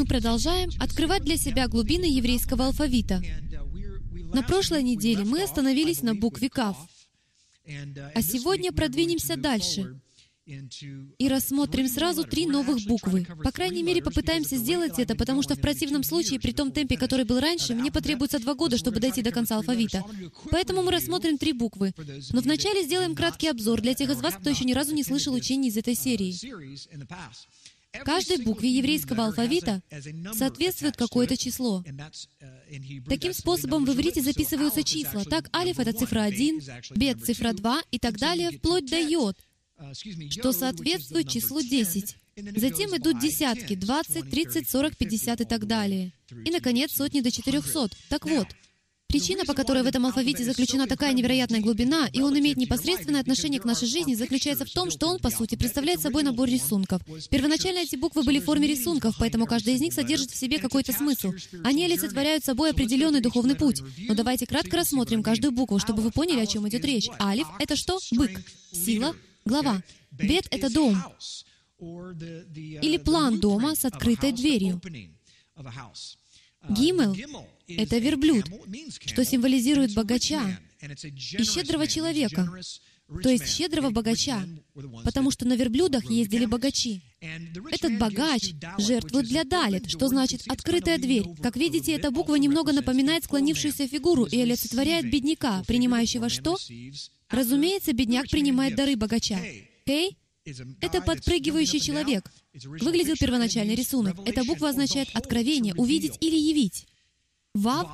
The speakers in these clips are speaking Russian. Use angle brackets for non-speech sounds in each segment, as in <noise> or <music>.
Мы продолжаем открывать для себя глубины еврейского алфавита. На прошлой неделе мы остановились на букве Кав, а сегодня продвинемся дальше и рассмотрим сразу три новых буквы. По крайней мере, попытаемся сделать это, потому что в противном случае, при том темпе, который был раньше, мне потребуется два года, чтобы дойти до конца алфавита. Поэтому мы рассмотрим три буквы. Но вначале сделаем краткий обзор для тех из вас, кто еще ни разу не слышал учений из этой серии. Каждой букве еврейского алфавита соответствует какое-то число. Таким способом в иврите записываются числа. Так, алиф — это цифра 1, бет — цифра 2 и так далее, вплоть до йод, что соответствует числу 10. Затем идут десятки, 20, 30, 40, 50 и так далее. И, наконец, сотни до 400. Так вот, Причина, по которой в этом алфавите заключена такая невероятная глубина, и он имеет непосредственное отношение к нашей жизни, заключается в том, что он, по сути, представляет собой набор рисунков. Первоначально эти буквы были в форме рисунков, поэтому каждая из них содержит в себе какой-то смысл. Они олицетворяют собой определенный духовный путь. Но давайте кратко рассмотрим каждую букву, чтобы вы поняли, о чем идет речь. Алиф — это что? Бык. Сила — глава. Бет — это дом. Или план дома с открытой дверью. Гимел — это верблюд, что символизирует богача и щедрого человека, то есть щедрого богача, потому что на верблюдах ездили богачи. Этот богач жертвует для Далит, что значит «открытая дверь». Как видите, эта буква немного напоминает склонившуюся фигуру и олицетворяет бедняка, принимающего что? Разумеется, бедняк принимает дары богача. Кей — это подпрыгивающий человек. Выглядел первоначальный рисунок. Эта буква означает «откровение», «увидеть» или «явить». Вав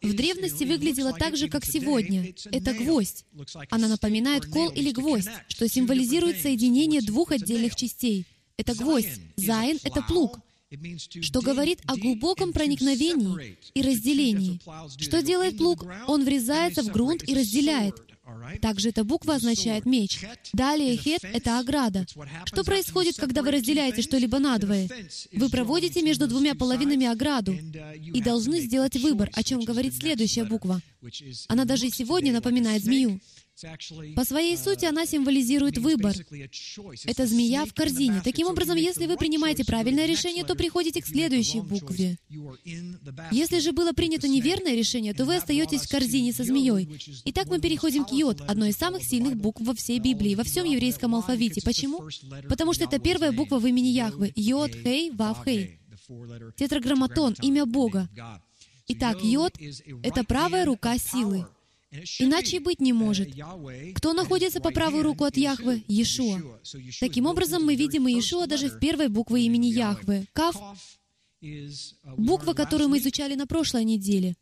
в древности выглядела так же, как сегодня. Это гвоздь. Она напоминает кол или гвоздь, что символизирует соединение двух отдельных частей. Это гвоздь. Зайн — это плуг, что говорит о глубоком проникновении и разделении. Что делает плуг? Он врезается в грунт и разделяет. Также эта буква означает меч. Далее хет — это ограда. Что происходит, когда вы разделяете что-либо надвое? Вы проводите между двумя половинами ограду и должны сделать выбор, о чем говорит следующая буква. Она даже и сегодня напоминает змею. По своей сути она символизирует выбор. Это змея в корзине. Таким образом, если вы принимаете правильное решение, то приходите к следующей букве. Если же было принято неверное решение, то вы остаетесь в корзине со змеей. Итак, мы переходим к йод, одной из самых сильных букв во всей Библии, во всем еврейском алфавите. Почему? Потому что это первая буква в имени Яхвы. Йод, Хей, Вав, Хей. Тетраграмматон, имя Бога. Итак, йод — это правая рука силы. Иначе быть не может. Кто находится по правую руку от Яхвы? Иешуа. Таким образом, мы видим Иешуа даже в первой букве имени Яхвы. Кав — буква, которую мы изучали на прошлой неделе.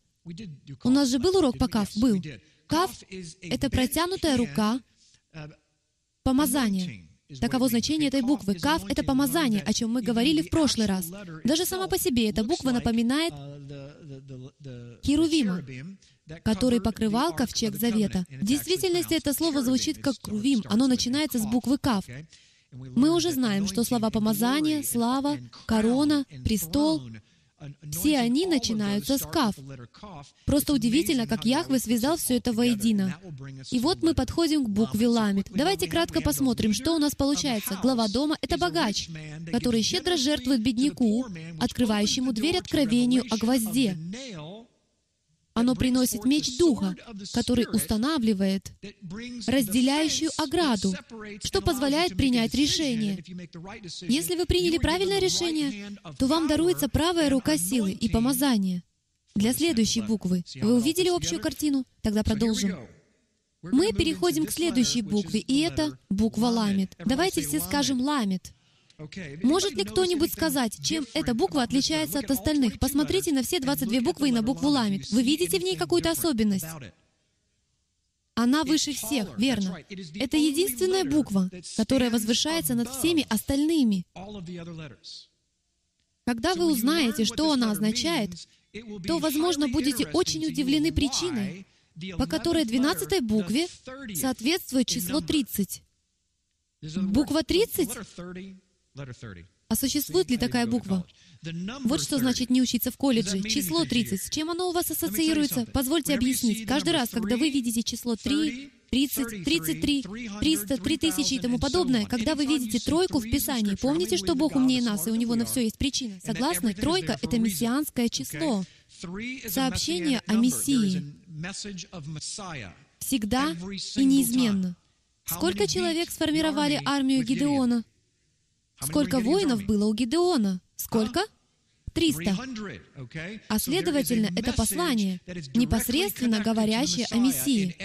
У нас же был урок по Кав? Был. Кав — это протянутая рука, помазание. Таково значение этой буквы. Кав — это помазание, о чем мы говорили в прошлый раз. Даже сама по себе эта буква напоминает Херувима, который покрывал ковчег завета. В действительности это слово звучит как «крувим». Оно начинается с буквы «кав». Мы уже знаем, что слова «помазание», «слава», «корона», «престол» Все они начинаются с «кав». Просто удивительно, как Яхве связал все это воедино. И вот мы подходим к букве «ламит». Давайте кратко посмотрим, что у нас получается. Глава дома — это богач, который щедро жертвует бедняку, открывающему дверь откровению о гвозде. Оно приносит меч Духа, который устанавливает разделяющую ограду, что позволяет принять решение. Если вы приняли правильное решение, то вам даруется правая рука силы и помазания. Для следующей буквы. Вы увидели общую картину? Тогда продолжим. Мы переходим к следующей букве, и это буква ламит. Давайте все скажем ламит. Может ли кто-нибудь сказать, чем эта буква отличается от остальных? Посмотрите на все 22 буквы и на букву ламит. Вы видите в ней какую-то особенность? Она выше всех, верно. Это единственная буква, которая возвышается над всеми остальными. Когда вы узнаете, что она означает, то, возможно, будете очень удивлены причиной, по которой 12 букве соответствует число 30. Буква 30 А существует ли такая буква? Вот что значит не учиться в колледже. Число 30. С чем оно у вас ассоциируется? Позвольте объяснить. Каждый раз, когда вы видите число 3, 30, 33, 300, 3000 и тому подобное, когда вы видите тройку в Писании, помните, что Бог умнее нас, и у Него на все есть причина. Согласны? Тройка — это мессианское число. Сообщение о Мессии. Всегда и неизменно. Сколько человек сформировали армию Гидеона? Сколько воинов было у Гидеона? Сколько? 300. А следовательно, это послание, непосредственно говорящее о Мессии.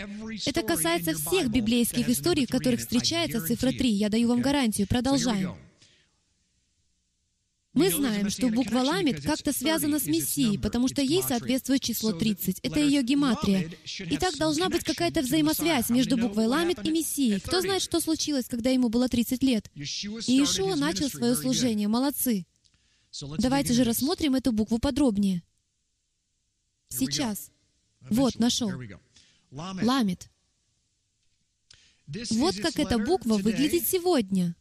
Это касается всех библейских историй, в которых встречается цифра 3. Я даю вам гарантию. Продолжаем. Мы знаем, что буква Ламит как-то связана с Мессией, потому что ей соответствует число 30. Это ее гематрия. И так должна быть какая-то взаимосвязь между буквой Ламит и Мессией. Кто знает, что случилось, когда ему было 30 лет? И Иешуа начал свое служение. Молодцы. Давайте же рассмотрим эту букву подробнее. Сейчас. Вот, нашел. Ламит. Вот как эта буква выглядит сегодня.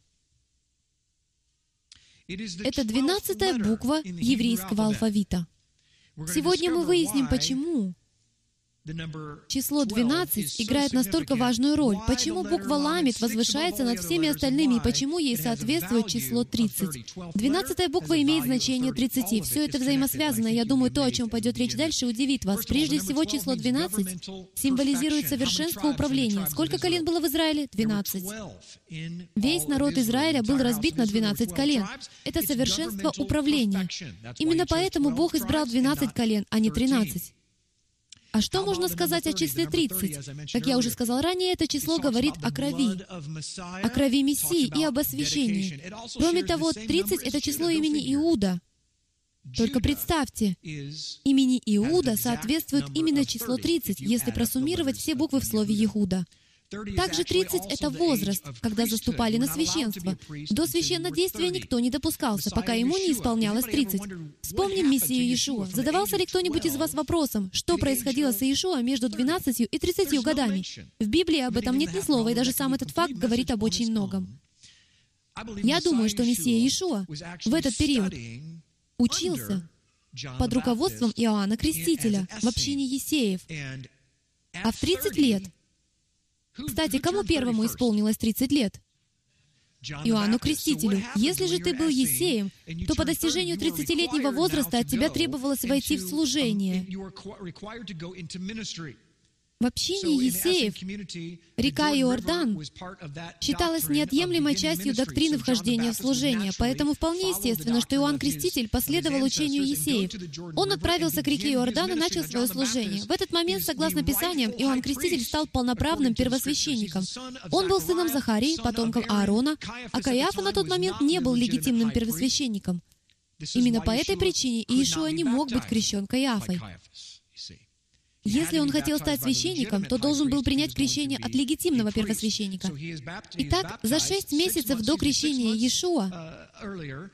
Это двенадцатая буква еврейского алфавита. Сегодня мы выясним, почему Число 12 играет настолько важную роль. Почему буква Ламит возвышается над всеми остальными, и почему ей соответствует число 30? Двенадцатая буква имеет значение 30. Все это взаимосвязано. Я думаю, то, о чем пойдет речь дальше, удивит вас. Прежде всего, число 12 символизирует совершенство управления. Сколько колен было в Израиле? 12. Весь народ Израиля был разбит на 12 колен. Это совершенство управления. Именно поэтому Бог избрал 12 колен, а не 13. А что можно сказать о числе 30? Как я уже сказал ранее, это число говорит о крови, о крови Мессии и об освящении. Кроме того, 30 — это число имени Иуда. Только представьте, имени Иуда соответствует именно число 30, если просуммировать все буквы в слове Иуда. Также 30 — это возраст, когда заступали на священство. До священнодействия никто не допускался, пока ему не исполнялось 30. Вспомним Мессию Иешуа. Задавался ли кто-нибудь из вас вопросом, что происходило с Иешуа между 12 и 30 годами? В Библии об этом нет ни слова, и даже сам этот факт говорит об очень многом. Я думаю, что Мессия Иешуа в этот период учился под руководством Иоанна Крестителя в общине Есеев. А в 30 лет кстати, кому первому исполнилось 30 лет? Иоанну Крестителю. Если же ты был Есеем, то по достижению 30-летнего возраста от тебя требовалось войти в служение. В общине Есеев река Иордан считалась неотъемлемой частью доктрины вхождения в служение, поэтому вполне естественно, что Иоанн Креститель последовал учению Есеев. Он отправился к реке Иордан и начал свое служение. В этот момент, согласно Писаниям, Иоанн Креститель стал полноправным первосвященником. Он был сыном Захарии, потомком Аарона, а Каиафа на тот момент не был легитимным первосвященником. Именно по этой причине Иешуа не мог быть крещен Каиафой. Если он хотел стать священником, то должен был принять крещение от легитимного первосвященника. Итак, за шесть месяцев до крещения Иешуа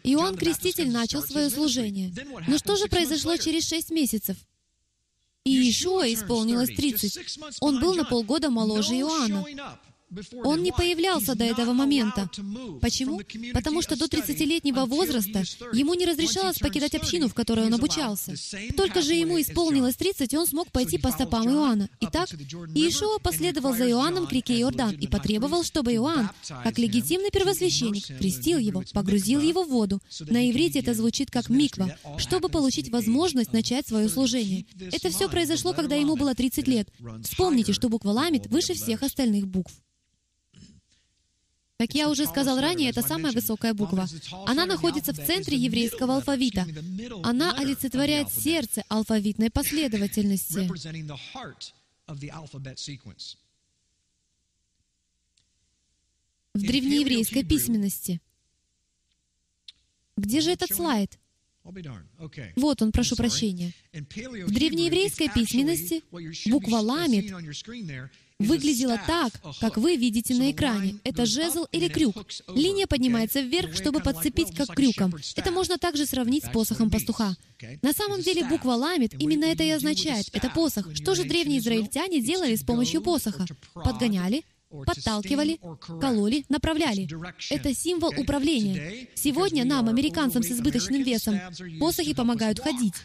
Иоанн Креститель начал свое служение. Но что же произошло через шесть месяцев? И Иешуа исполнилось 30. Он был на полгода моложе Иоанна. Он не появлялся до этого момента. Почему? Потому что до 30-летнего возраста ему не разрешалось покидать общину, в которой он обучался. Только же ему исполнилось 30, и он смог пойти по стопам Иоанна. Итак, Иешуа последовал за Иоанном к реке Иордан и потребовал, чтобы Иоанн, как легитимный первосвященник, крестил его, погрузил его в воду. На иврите это звучит как «миква», чтобы получить возможность начать свое служение. Это все произошло, когда ему было 30 лет. Вспомните, что буква «ламит» выше всех остальных букв. Как я уже сказал ранее, это самая высокая буква. Она находится в центре еврейского алфавита. Она олицетворяет сердце алфавитной последовательности. В древнееврейской письменности. Где же этот слайд? Вот он, прошу прощения. В древнееврейской письменности буква «ламит» выглядела так, как вы видите на экране. Это жезл или крюк. Линия поднимается вверх, чтобы подцепить как крюком. Это можно также сравнить с посохом пастуха. На самом деле буква «ламит» именно это и означает. Это посох. Что же древние израильтяне делали с помощью посоха? Подгоняли, подталкивали, кололи, направляли. Это символ управления. Сегодня нам, американцам с избыточным весом, посохи помогают ходить.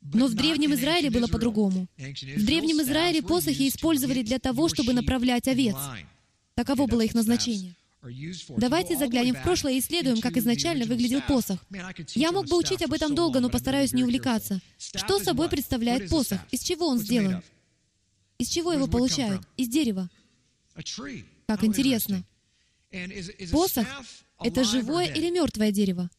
Но в Древнем Израиле было по-другому. В Древнем Израиле посохи использовали для того, чтобы направлять овец. Таково было их назначение. Давайте заглянем в прошлое и исследуем, как изначально выглядел посох. Я мог бы учить об этом долго, но постараюсь не увлекаться. Что собой представляет посох? Из чего он сделан? Из чего его получают? Из дерева. Как интересно. Посох — это живое или мертвое дерево?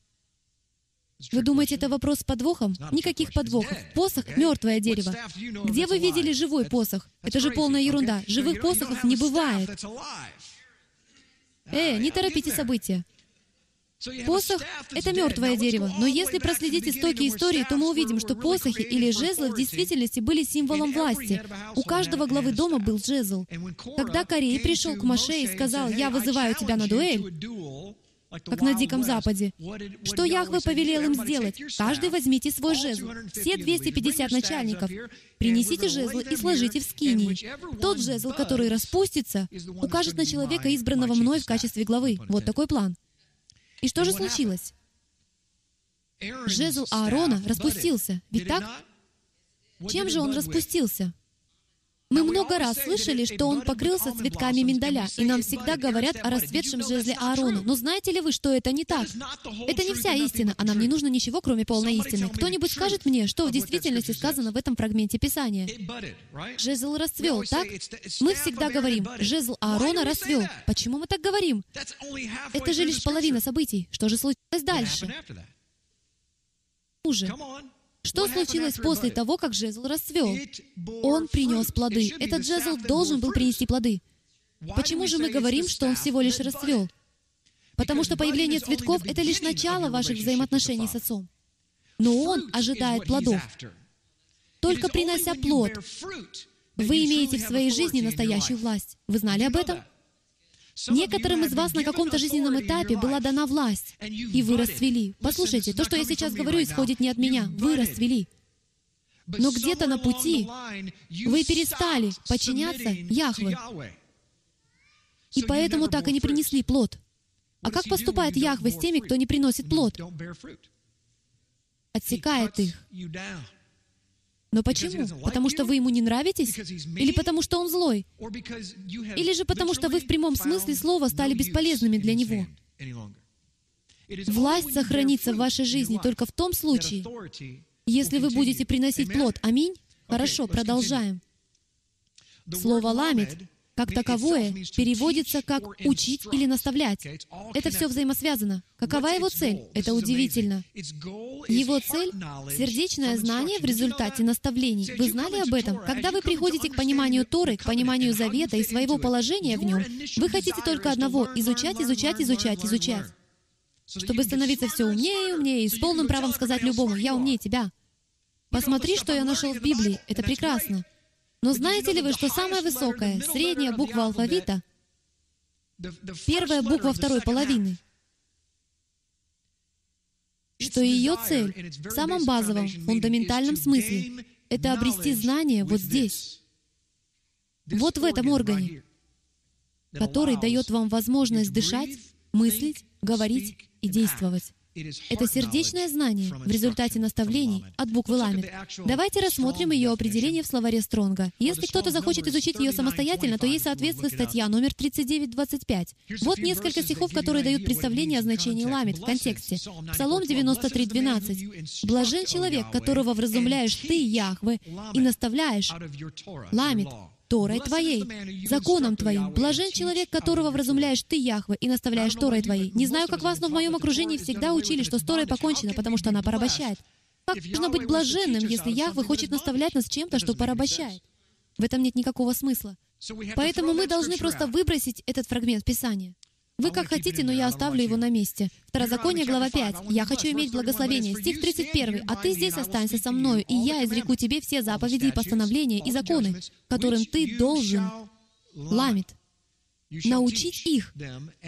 Вы думаете, это вопрос с подвохом? Никаких подвохов. Посох — мертвое дерево. Где вы видели живой посох? Это же полная ерунда. Живых посохов не бывает. Э, не торопите события. Посох — это мертвое дерево, но если проследить истоки истории, то мы увидим, что посохи или жезлы в действительности были символом власти. У каждого главы дома был жезл. Когда Корей пришел к Маше и сказал, «Я вызываю тебя на дуэль», как на Диком Западе. Что Яхве повелел им сделать? Каждый возьмите свой жезл. Все 250 начальников. Принесите жезл и сложите в скинии. Тот жезл, который распустится, укажет на человека, избранного мной в качестве главы. Вот такой план. И что же случилось? Жезл Аарона распустился. Ведь так? Чем же он распустился? Мы много раз слышали, что он покрылся цветками миндаля, и нам всегда говорят о расцветшем жезле Аарона. Но знаете ли вы, что это не так? Это не вся истина, а нам не нужно ничего, кроме полной истины. Кто-нибудь скажет мне, что в действительности сказано в этом фрагменте Писания? Жезл расцвел, так? Мы всегда говорим, жезл Аарона расцвел. Почему мы так говорим? Это же лишь половина событий. Что же случилось дальше? Уже. Что случилось после того, как жезл расцвел? Он принес плоды. Этот жезл должен был принести плоды. Почему же мы говорим, что он всего лишь расцвел? Потому что появление цветков — это лишь начало ваших взаимоотношений с Отцом. Но Он ожидает плодов. Только принося плод, вы имеете в своей жизни настоящую власть. Вы знали об этом? Некоторым из вас на каком-то жизненном этапе была дана власть, и вы расцвели. Послушайте, то, что я сейчас говорю, исходит не от меня. Вы расцвели. Но где-то на пути вы перестали подчиняться Яхве. И поэтому так и не принесли плод. А как поступает Яхве с теми, кто не приносит плод? Отсекает их. Но почему? Потому что вы ему не нравитесь? Или потому что он злой? Или же потому что вы в прямом смысле слова стали бесполезными для него? Власть сохранится в вашей жизни только в том случае, если вы будете приносить плод. Аминь? Хорошо, продолжаем. Слово «ламит» как таковое переводится как «учить» или «наставлять». Это все взаимосвязано. Какова его цель? Это удивительно. Его цель — сердечное знание в результате наставлений. Вы знали об этом? Когда вы приходите к пониманию Торы, к пониманию Завета и своего положения в нем, вы хотите только одного — изучать, изучать, изучать, изучать. Чтобы становиться все умнее и умнее, и с полным правом сказать любому «Я умнее тебя». Посмотри, что я нашел в Библии. Это прекрасно. Но знаете ли вы, что самая высокая, средняя буква алфавита, первая буква второй половины, что ее цель в самом базовом, фундаментальном смысле — это обрести знание вот здесь, вот в этом органе, который дает вам возможность дышать, мыслить, говорить и действовать. Это сердечное знание в результате наставлений от буквы Ламет. Давайте рассмотрим ее определение в словаре Стронга. Если кто-то захочет изучить ее самостоятельно, то ей соответствует статья номер 39.25. Вот несколько стихов, которые дают представление о значении Ламет в контексте. Псалом 93.12. «Блажен человек, которого вразумляешь ты, Яхве, и наставляешь Ламет, Торой Твоей, законом Твоим. Блажен человек, которого вразумляешь Ты, Яхве, и наставляешь Торой Твоей. Не знаю, как вас, но в моем окружении всегда учили, что с Торой покончено, потому что она порабощает. Как можно быть блаженным, если Яхве хочет наставлять нас чем-то, что порабощает? В этом нет никакого смысла. Поэтому мы должны просто выбросить этот фрагмент Писания. Вы как хотите, но я оставлю его на месте. Второзаконие, глава 5. «Я хочу иметь благословение». Стих 31. «А ты здесь останься со мною, и я изреку тебе все заповеди и постановления и законы, которым ты должен ламит, научить их,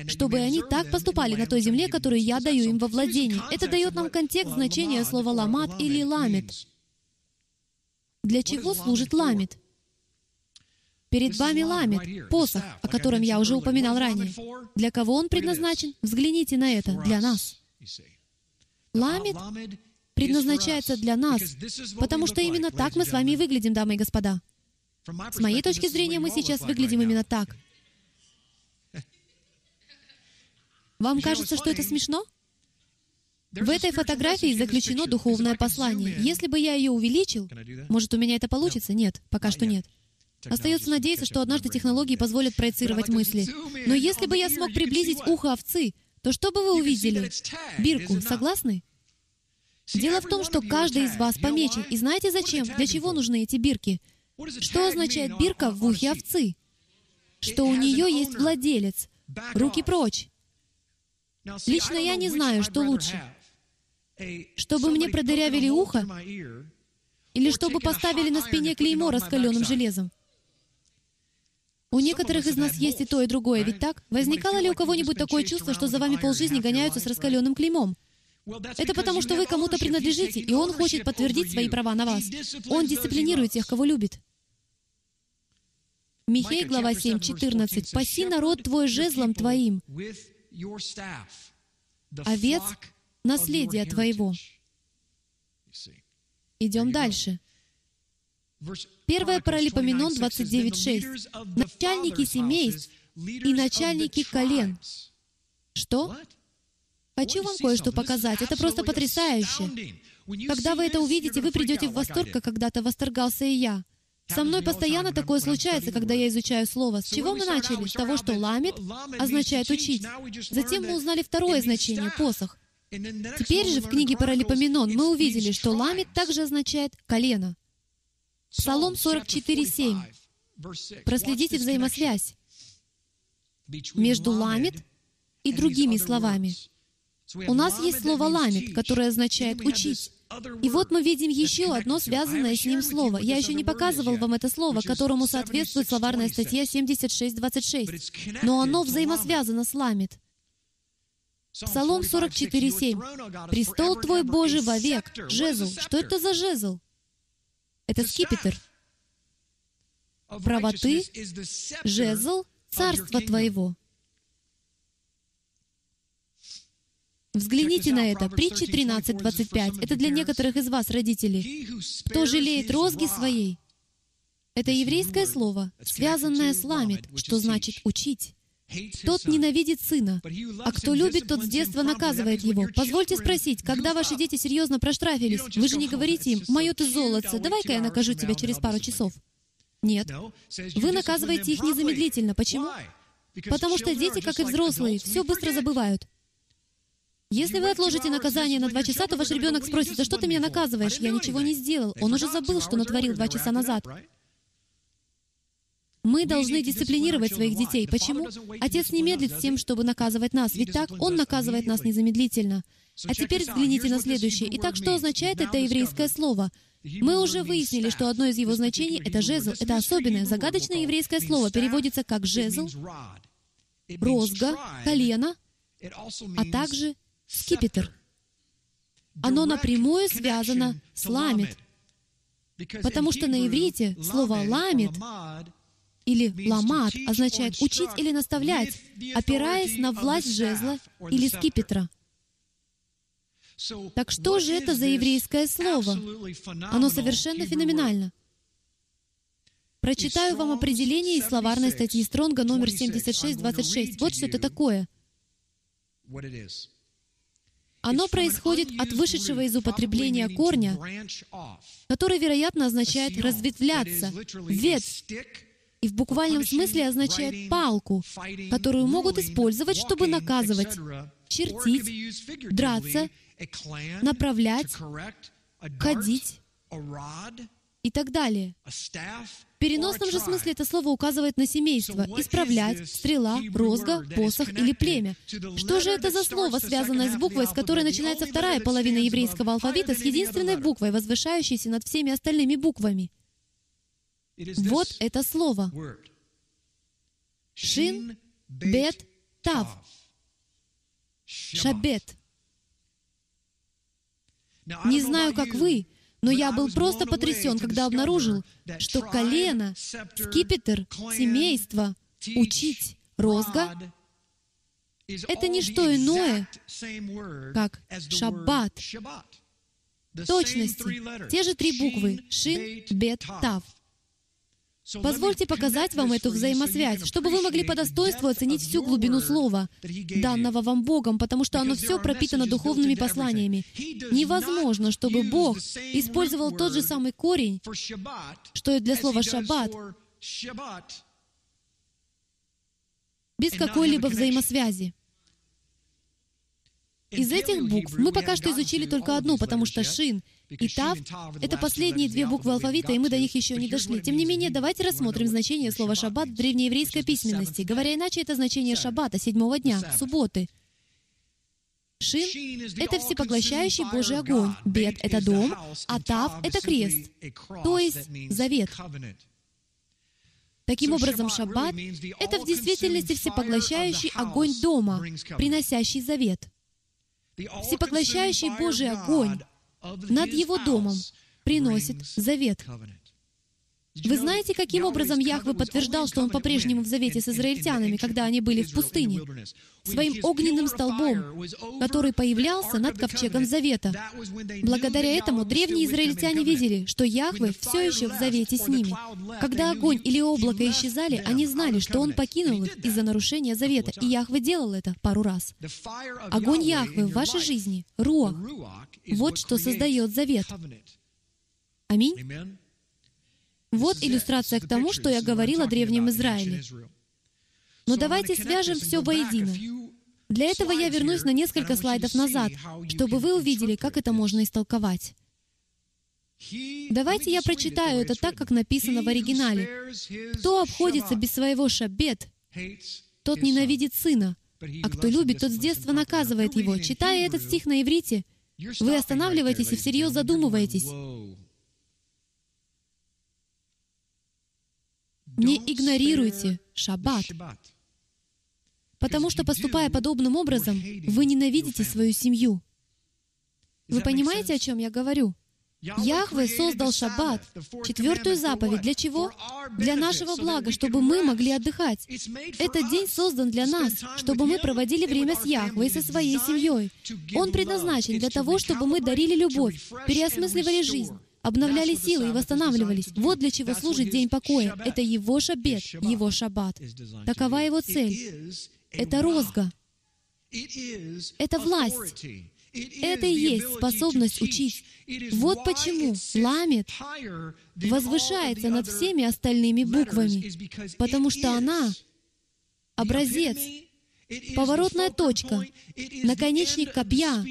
чтобы они так поступали на той земле, которую я даю им во владение. Это дает нам контекст значения слова «ламат» или «ламит». Для чего служит ламит? Перед вами ламет, посох, о котором я уже упоминал ранее. Для кого он предназначен? Взгляните на это, для нас. Ламет предназначается для нас, потому что именно так мы с вами и выглядим, дамы и господа. С моей точки зрения, мы сейчас выглядим именно так. Вам <laughs> кажется, что это смешно? В этой фотографии заключено духовное послание. Если бы я ее увеличил, может, у меня это получится? Нет, пока что нет. Остается надеяться, что однажды технологии позволят проецировать мысли. Но если бы я смог приблизить ухо овцы, то что бы вы увидели? Бирку, согласны? Дело в том, что каждый из вас помечен. И знаете зачем? Для чего нужны эти бирки? Что означает бирка в ухе овцы? Что у нее есть владелец. Руки прочь. Лично я не знаю, что лучше. Чтобы мне продырявили ухо, или чтобы поставили на спине клеймо раскаленным железом. У некоторых из нас есть и то, и другое, ведь так? Возникало ли у кого-нибудь такое чувство, что за вами полжизни гоняются с раскаленным клеймом? Это потому, что вы кому-то принадлежите, и Он хочет подтвердить свои права на вас. Он дисциплинирует тех, кого любит. Михей, глава 7, 14. «Паси народ твой жезлом твоим, овец — наследие твоего». Идем дальше. 1 Паралипоменон 29.6. «Начальники семейств и начальники колен». Что? Хочу вам кое-что показать. Это просто потрясающе. Когда вы это увидите, вы придете в восторг, как когда-то восторгался и я. Со мной постоянно такое случается, когда я изучаю слово. С чего мы начали? С того, что «ламит» означает «учить». Затем мы узнали второе значение — «посох». Теперь же в книге Паралипоменон мы увидели, что «ламит» также означает «колено». Псалом 44.7. Проследите взаимосвязь между «ламит» и другими словами. У нас есть слово «ламит», которое означает «учить». И вот мы видим еще одно связанное с ним слово. Я еще не показывал вам это слово, которому соответствует словарная статья 76.26. Но оно взаимосвязано с «ламит». Псалом 44.7. «Престол Твой Божий вовек, жезл». Что это за жезл? Это скипетр. Правоты, жезл, царство Твоего. Взгляните на это. Притча 13.25. Это для некоторых из вас, родителей. Кто жалеет розги своей? Это еврейское слово, связанное с ламит, что значит «учить». Тот ненавидит сына, а кто любит, тот с детства наказывает его. Позвольте спросить, когда ваши дети серьезно проштрафились, вы же не говорите им, «Мое ты золотце, давай-ка я накажу тебя через пару часов». Нет. Вы наказываете их незамедлительно. Почему? Потому что дети, как и взрослые, все быстро забывают. Если вы отложите наказание на два часа, то ваш ребенок спросит, «За что ты меня наказываешь? Я ничего не сделал». Он уже забыл, что натворил два часа назад. Мы должны дисциплинировать своих детей. Почему? Отец не медлит с тем, чтобы наказывать нас, ведь так Он наказывает нас незамедлительно. А теперь взгляните на следующее. Итак, что означает это еврейское слово? Мы уже выяснили, что одно из его значений — это жезл. Это особенное, загадочное еврейское слово. переводится как жезл, розга, колено, а также скипетр. Оно напрямую связано с ламит, потому что на иврите слово «ламит» или «ламат» означает «учить» или «наставлять», опираясь на власть жезла или скипетра. Так что же это за еврейское слово? Оно совершенно феноменально. Прочитаю вам определение из словарной статьи Стронга номер 7626. Вот что это такое. Оно происходит от вышедшего из употребления корня, который, вероятно, означает «разветвляться», «ветвь», и в буквальном смысле означает палку, которую могут использовать, чтобы наказывать, чертить, драться, направлять, ходить и так далее. В переносном же смысле это слово указывает на семейство. Исправлять, стрела, розга, посох или племя. Что же это за слово, связанное с буквой, с которой начинается вторая половина еврейского алфавита, с единственной буквой, возвышающейся над всеми остальными буквами? Вот это слово. Шин, бет, тав. Шабет. Не знаю, как вы, Но я был просто потрясен, когда обнаружил, что колено, скипетр, семейство, учить, розга — это не что иное, как шаббат. Точности. Те же три буквы — шин, бет, тав. Позвольте показать вам эту взаимосвязь, чтобы вы могли по достоинству оценить всю глубину слова, данного вам Богом, потому что оно все пропитано духовными посланиями. Невозможно, чтобы Бог использовал тот же самый корень, что и для слова «шаббат», без какой-либо взаимосвязи. Из этих букв мы пока что изучили только одну, потому что «шин» и «тав» — это последние две буквы алфавита, и мы до них еще не дошли. Тем не менее, давайте рассмотрим значение слова «шаббат» в древнееврейской письменности. Говоря иначе, это значение шаббата, седьмого дня, субботы. Шин — это всепоглощающий Божий огонь. Бет — это дом, а Тав — это крест, то есть завет. Таким образом, шаббат — это в действительности всепоглощающий огонь дома, приносящий завет. Всепоглощающий Божий огонь над его домом приносит завет. Вы знаете, каким образом Яхве подтверждал, что Он по-прежнему в завете с израильтянами, когда они были в пустыне? Своим огненным столбом, который появлялся над ковчегом завета. Благодаря этому древние израильтяне видели, что Яхве все еще в завете с ними. Когда огонь или облако исчезали, они знали, что Он покинул их из-за нарушения завета, и Яхве делал это пару раз. Огонь Яхве в вашей жизни, руах, вот что создает завет. Аминь. Вот иллюстрация к тому, что я говорил о Древнем Израиле. Но давайте свяжем все воедино. Для этого я вернусь на несколько слайдов назад, чтобы вы увидели, как это можно истолковать. Давайте я прочитаю это так, как написано в оригинале. «Кто обходится без своего шаббет, тот ненавидит сына, а кто любит, тот с детства наказывает его». Читая этот стих на иврите, вы останавливаетесь и всерьез задумываетесь. Не игнорируйте шаббат, потому что, поступая подобным образом, вы ненавидите свою семью. Вы понимаете, о чем я говорю? Яхве создал шаббат, четвертую заповедь. Для чего? Для нашего блага, чтобы мы могли отдыхать. Этот день создан для нас, чтобы мы проводили время с Яхве и со своей семьей. Он предназначен для того, чтобы мы дарили любовь, переосмысливали жизнь, обновляли силы и восстанавливались. Вот для чего служит День покоя. Это Его шаббет, Его шаббат. Такова Его цель. Это розга. Это власть. Это и есть способность учить. Вот почему ламет возвышается над всеми остальными буквами, потому что она — образец, поворотная точка, наконечник копья,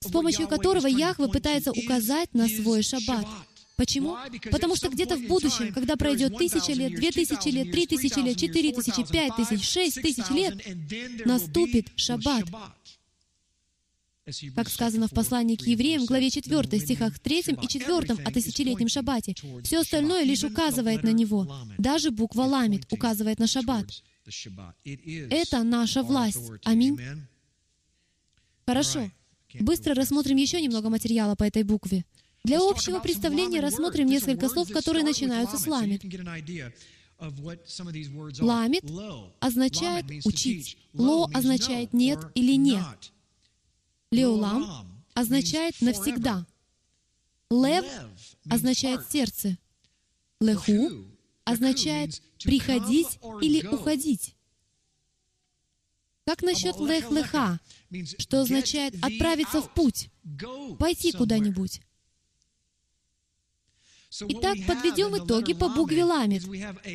с помощью которого Яхве пытается указать на свой шаббат. Почему? Потому что где-то в будущем, когда пройдет тысяча лет, две тысячи лет, три тысячи лет, четыре тысячи, пять тысяч, шесть тысяч лет, наступит шаббат. Как сказано в послании к евреям, главе 4, стихах 3 и 4 о тысячелетнем шаббате. Все остальное лишь указывает на него. Даже буква «ламит» указывает на шаббат. Это наша власть. Аминь. Хорошо. Быстро рассмотрим еще немного материала по этой букве. Для общего представления рассмотрим несколько слов, которые начинаются с «ламит». «Ламит» означает «учить». «Ло» означает «нет» или «нет». «Леолам» означает «навсегда». «Лев» означает «сердце». «Леху» означает «приходить» или «уходить». Как насчет лех-леха, что означает «отправиться в путь», «пойти куда-нибудь»? Итак, подведем итоги по букве Ламит.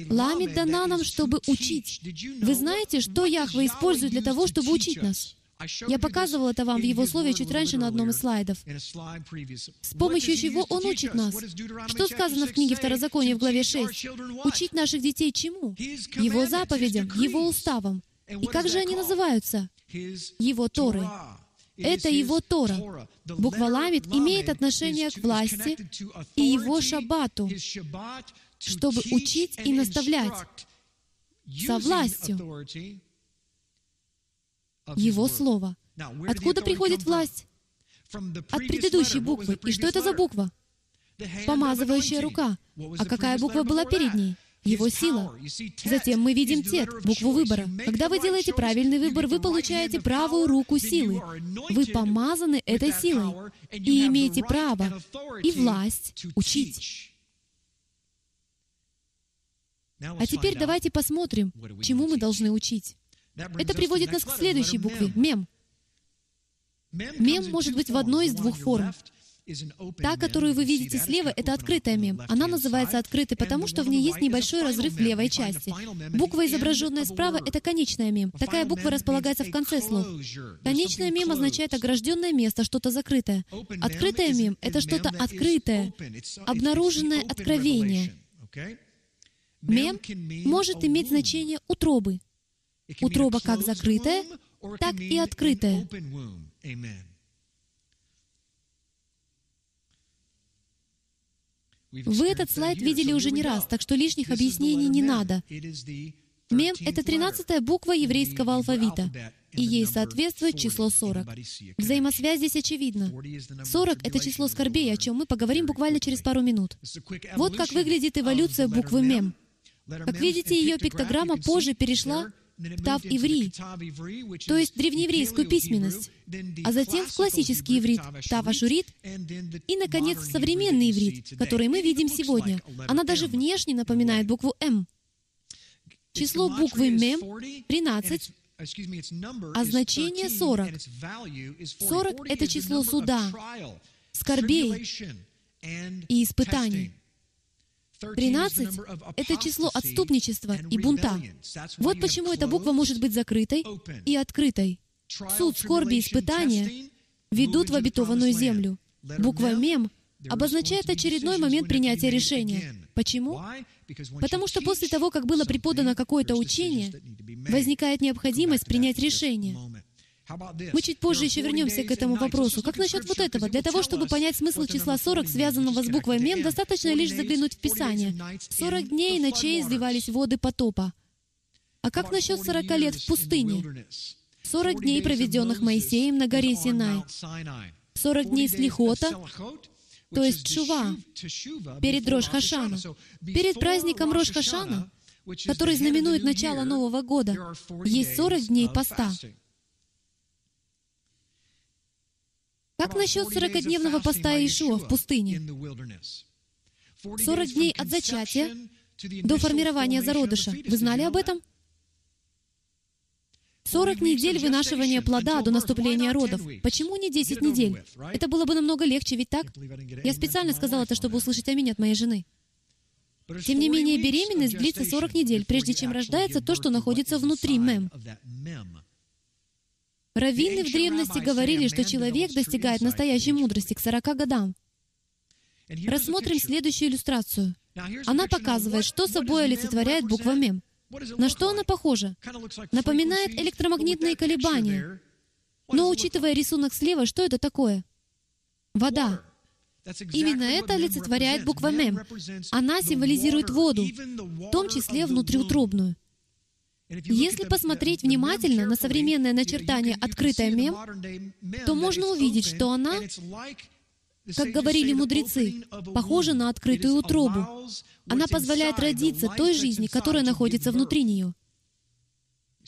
Ламит дана нам, чтобы учить. Вы знаете, что Яхва использует для того, чтобы учить нас? Я показывал это вам в Его Слове чуть раньше на одном из слайдов. С помощью чего Он учит нас? Что сказано в книге Второзакония в главе 6? Учить наших детей чему? Его заповедям, Его уставам. И как же они называются? Его Торы. Это его Тора. Буква Ламит имеет отношение к власти и его шаббату, чтобы учить и наставлять со властью его Слово. Откуда приходит власть? от предыдущей буквы. И что это за буква? Помазывающая рука. А какая буква была перед ней? Его сила. Затем мы видим тет, букву выбора. Когда вы делаете правильный выбор, вы получаете правую руку силы. Вы помазаны этой силой и имеете право и власть учить. А теперь давайте посмотрим, чему мы должны учить. Это приводит нас к следующей букве — мем. Мем может быть в одной из двух форм. Та, которую вы видите слева, это открытая мем. Она называется открытой, потому что в ней есть небольшой разрыв в левой части. Буква, изображенная справа, это конечная мем. Такая буква располагается в конце слов. Конечная мем означает огражденное место, что-то закрытое. Открытая мем — это что-то открытое, обнаруженное откровение. Мем может иметь значение утробы. Утроба как закрытая, так и открытая. Вы этот слайд видели уже не раз, так что лишних объяснений не надо. Мем — это тринадцатая буква еврейского алфавита, и ей соответствует число 40. Взаимосвязь здесь очевидна. 40 — это число скорбей, о чем мы поговорим буквально через пару минут. Вот как выглядит эволюция буквы Мем. Как видите, ее пиктограмма позже перешла Ктав иври, то есть древнееврейскую письменность, а затем в классический иврит, Ктав ашурит, и, наконец, в современный иврит, который мы видим сегодня. Она даже внешне напоминает букву «М». Число буквы «Мем» — 13, а значение 40. 40 — это число суда, скорбей и испытаний. 13 — это число отступничества и бунта. Вот почему эта буква может быть закрытой и открытой. Суд, скорби испытания ведут в обетованную землю. Буква «мем» обозначает очередной момент принятия решения. Почему? Потому что после того, как было преподано какое-то учение, возникает необходимость принять решение. Мы чуть позже еще вернемся к этому вопросу. Как насчет вот этого? Для того, чтобы понять смысл числа 40, связанного с буквой «мем», достаточно лишь заглянуть в Писание. 40 дней и ночей изливались воды потопа. А как насчет 40 лет в пустыне? 40 дней, проведенных Моисеем на горе Синай. 40 дней слихота, то есть Шува, перед Рош Хашана. Перед праздником Рош Хашана, который знаменует начало Нового года, есть 40 дней поста. Как насчет 40-дневного поста Иешуа в пустыне? 40 дней от зачатия до формирования зародыша. Вы знали об этом? 40 недель вынашивания плода до наступления родов. Почему не 10 недель? Это было бы намного легче, ведь так? Я специально сказал это, чтобы услышать аминь от моей жены. Тем не менее, беременность длится 40 недель, прежде чем рождается то, что находится внутри мем. Раввины в древности говорили, что человек достигает настоящей мудрости к 40 годам. Рассмотрим следующую иллюстрацию. Она показывает, что собой олицетворяет буква «мем». На что она похожа? Напоминает электромагнитные колебания. Но учитывая рисунок слева, что это такое? Вода. Именно это олицетворяет буква «мем». Она символизирует воду, в том числе внутриутробную. Если посмотреть внимательно на современное начертание открытая мем, то можно увидеть, что она, как говорили мудрецы, похожа на открытую утробу. Она позволяет родиться той жизни, которая находится внутри нее.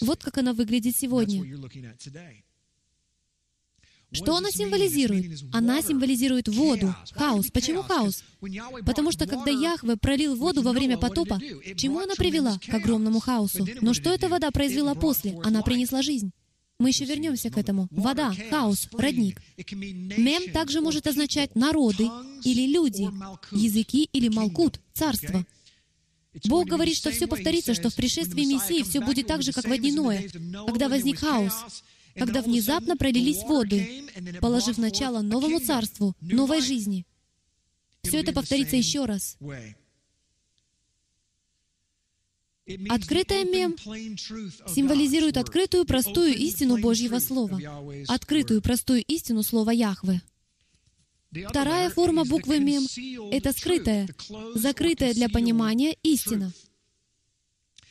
Вот как она выглядит сегодня. Что она символизирует? Она символизирует воду, хаос. Почему хаос? Потому что когда Яхве пролил воду во время потопа, чему она привела? К огромному хаосу. Но что эта вода произвела после? Она принесла жизнь. Мы еще вернемся к этому. Вода, хаос, родник. Мем также может означать народы или люди, языки или малкут, царство. Бог говорит, что все повторится, что в пришествии Мессии все будет так же, как в дни Ноя, когда возник хаос, когда внезапно пролились воды, положив начало новому царству, новой жизни. Все это повторится еще раз. Открытая мем символизирует открытую простую истину Божьего Слова, открытую простую истину Слова Яхве. Вторая форма буквы мем — это скрытая, закрытая для понимания истина.